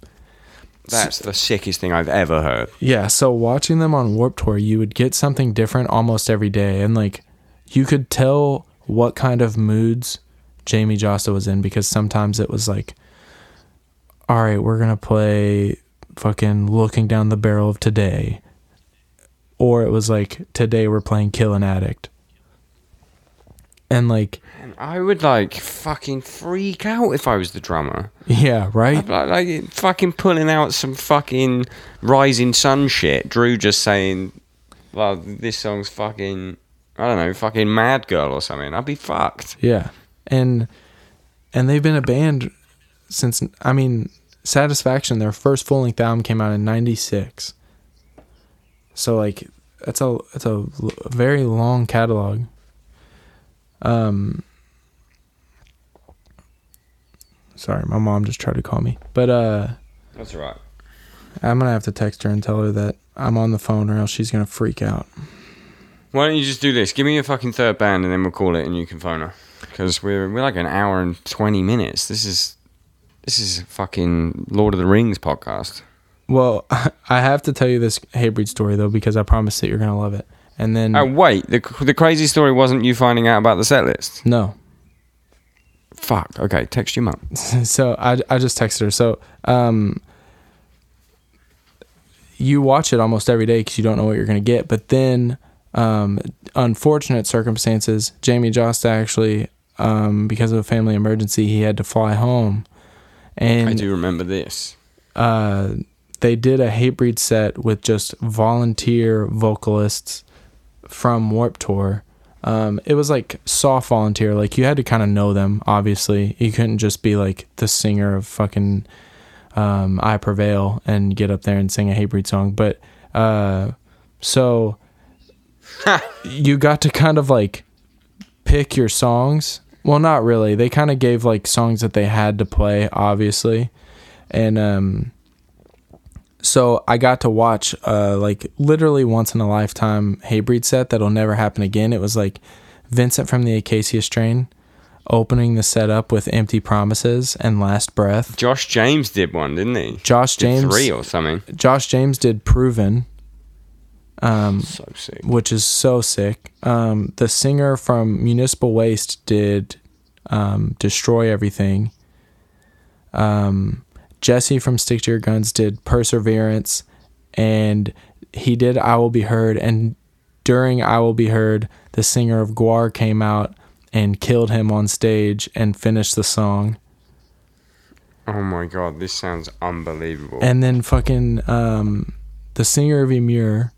That's the sickest thing I've ever heard. yeah. So watching them on Warped Tour, you would get something different almost every day, and like you could tell what kind of moods Jamie Jasta was in because sometimes it was like, all right, we're gonna play fucking looking down the barrel of today, or it was like today we're playing Kill an Addict, and like I would like fucking freak out if I was the drummer. yeah, right, like, like fucking pulling out some fucking rising sun shit. Drew just saying, "Well, this song's fucking, I don't know, fucking Mad Girl or something." I'd be fucked. Yeah. And and they've been a band since I mean, Satisfaction, their first full length album came out in 96. So like that's a that's a very long catalog. Um Sorry, my mom just tried to call me. But uh That's right. I'm going to have to text her and tell her that I'm on the phone or else she's going to freak out. Why don't you just do this? Give me your fucking third band, and then we'll call it, and you can phone her. Because we're we're like an hour and twenty minutes. This is this is a fucking Lord of the Rings podcast. Well, I have to tell you this Hatebreed story though because I promise that you're going to love it. And then Oh wait, the the crazy story wasn't you finding out about the set list. no. Fuck. Okay, text your mum. so I, I just texted her. So um, you watch it almost every day because you don't know what you're going to get. But then, um, unfortunate circumstances, Jamie Jasta actually, um, because of a family emergency, he had to fly home. And I do remember this. uh, they did a Hatebreed set with just volunteer vocalists from Warped Tour. Um, it was like soft volunteer, like you had to kind of know them. Obviously, you couldn't just be like the singer of fucking um, "I Prevail" and get up there and sing a Hatebreed song. But uh, so you got to kind of like pick your songs. Well, not really. They kind of gave like songs that they had to play, obviously, and um, so I got to watch uh like literally once in a lifetime Hatebreed set that'll never happen again. It was like Vincent from the Acacia Strain opening the set up with Empty Promises and Last Breath. Josh James did one, didn't he? Josh Did James three or something. Josh James did Proven, So sick. which is so sick. Um, the singer from Municipal Waste did um, Destroy Everything. Um, Jesse from Stick to Your Guns did Perseverance, and he did I Will Be Heard. And during I Will Be Heard, the singer of Gwar came out and killed him on stage and finished the song. Oh my god, this sounds unbelievable. And then fucking um, the singer of Emmure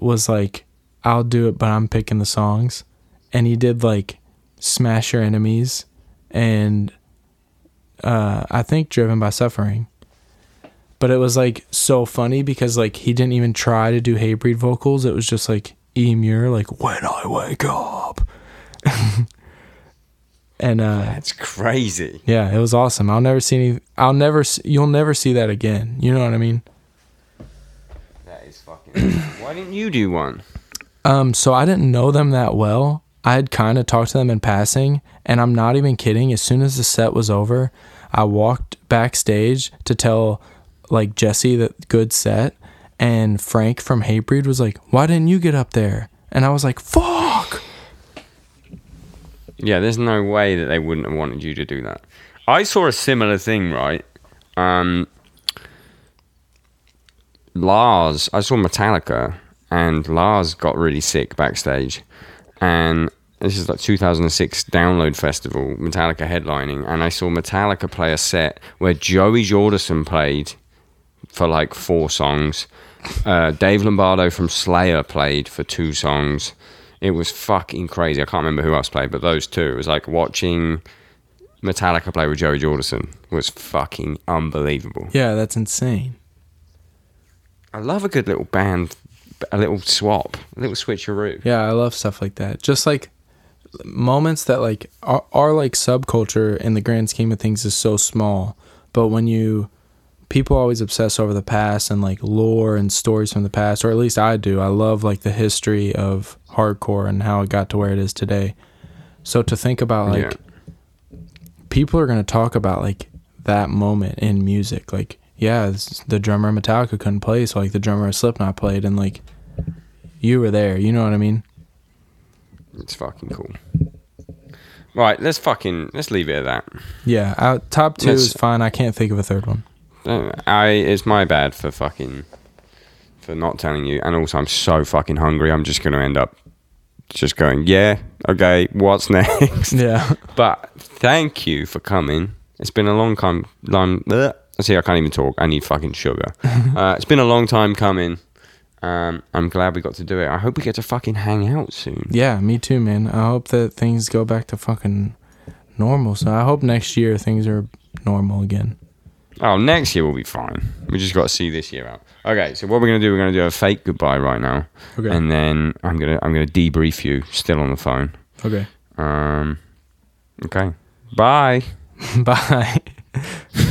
was like, "I'll do it, but I'm picking the songs," and he did like "Smash Your Enemies" and uh, I think "Driven by Suffering." But it was like so funny because like he didn't even try to do Hatebreed vocals. It was just like Emmure, like "When I Wake Up," and uh, That's crazy. yeah, it was awesome. I'll never see any. I'll never. You'll never see that again. You know what I mean? Fucking. Why didn't you do one? Um. So I didn't know them that well. I had kind of talked to them in passing, and I'm not even kidding. As soon as the set was over, I walked backstage to tell like Jesse that good set, and Frank from Hatebreed was like, "Why didn't you get up there?" And I was like, "Fuck." Yeah, there's no way that they wouldn't have wanted you to do that. I saw a similar thing, right? Um, Lars, I saw Metallica, and Lars got really sick backstage, and this is like 2006 Download Festival, Metallica headlining, and I saw Metallica play a set where Joey Jordison played for like four songs. Uh, Dave Lombardo from Slayer played for two songs. It was fucking crazy. I can't remember who else played, but those two. It was like watching Metallica play with Joey Jordison was fucking unbelievable. Yeah, that's insane. I love a good little band, a little swap, a little switcheroo. Yeah, I love stuff like that. Just like moments that like are, are like subculture in the grand scheme of things is so small, but when you people always obsess over the past and like lore and stories from the past, or at least I do. I love like the history of hardcore and how it got to where it is today. So to think about like Yeah. people are going to talk about like that moment in music. Like, yeah, the drummer of Metallica couldn't play, so like the drummer of Slipknot played, and like you were there. You know what I mean? It's fucking cool. Right, let's fucking let's leave it at that. Yeah, uh, top 2 Let's- is fine. I can't think of a third one. Uh, I it's my bad for fucking for not telling you, and also I'm so fucking hungry. I'm just gonna end up just going, yeah, okay, what's next? Yeah, But thank you for coming. It's been a long time. Long, bleh. See, I can't even talk. I need fucking sugar. uh, it's been a long time coming. Um, I'm glad we got to do it. I hope we get to fucking hang out soon. yeah, me too, man. I hope that things go back to fucking normal. So I hope next year things are normal again. Oh, next year will be fine. We just got to see this year out. Okay, so what we're gonna do? We're gonna do a fake goodbye right now, Okay. and then I'm gonna I'm gonna debrief you still on the phone. Okay. Um, okay, bye. Bye.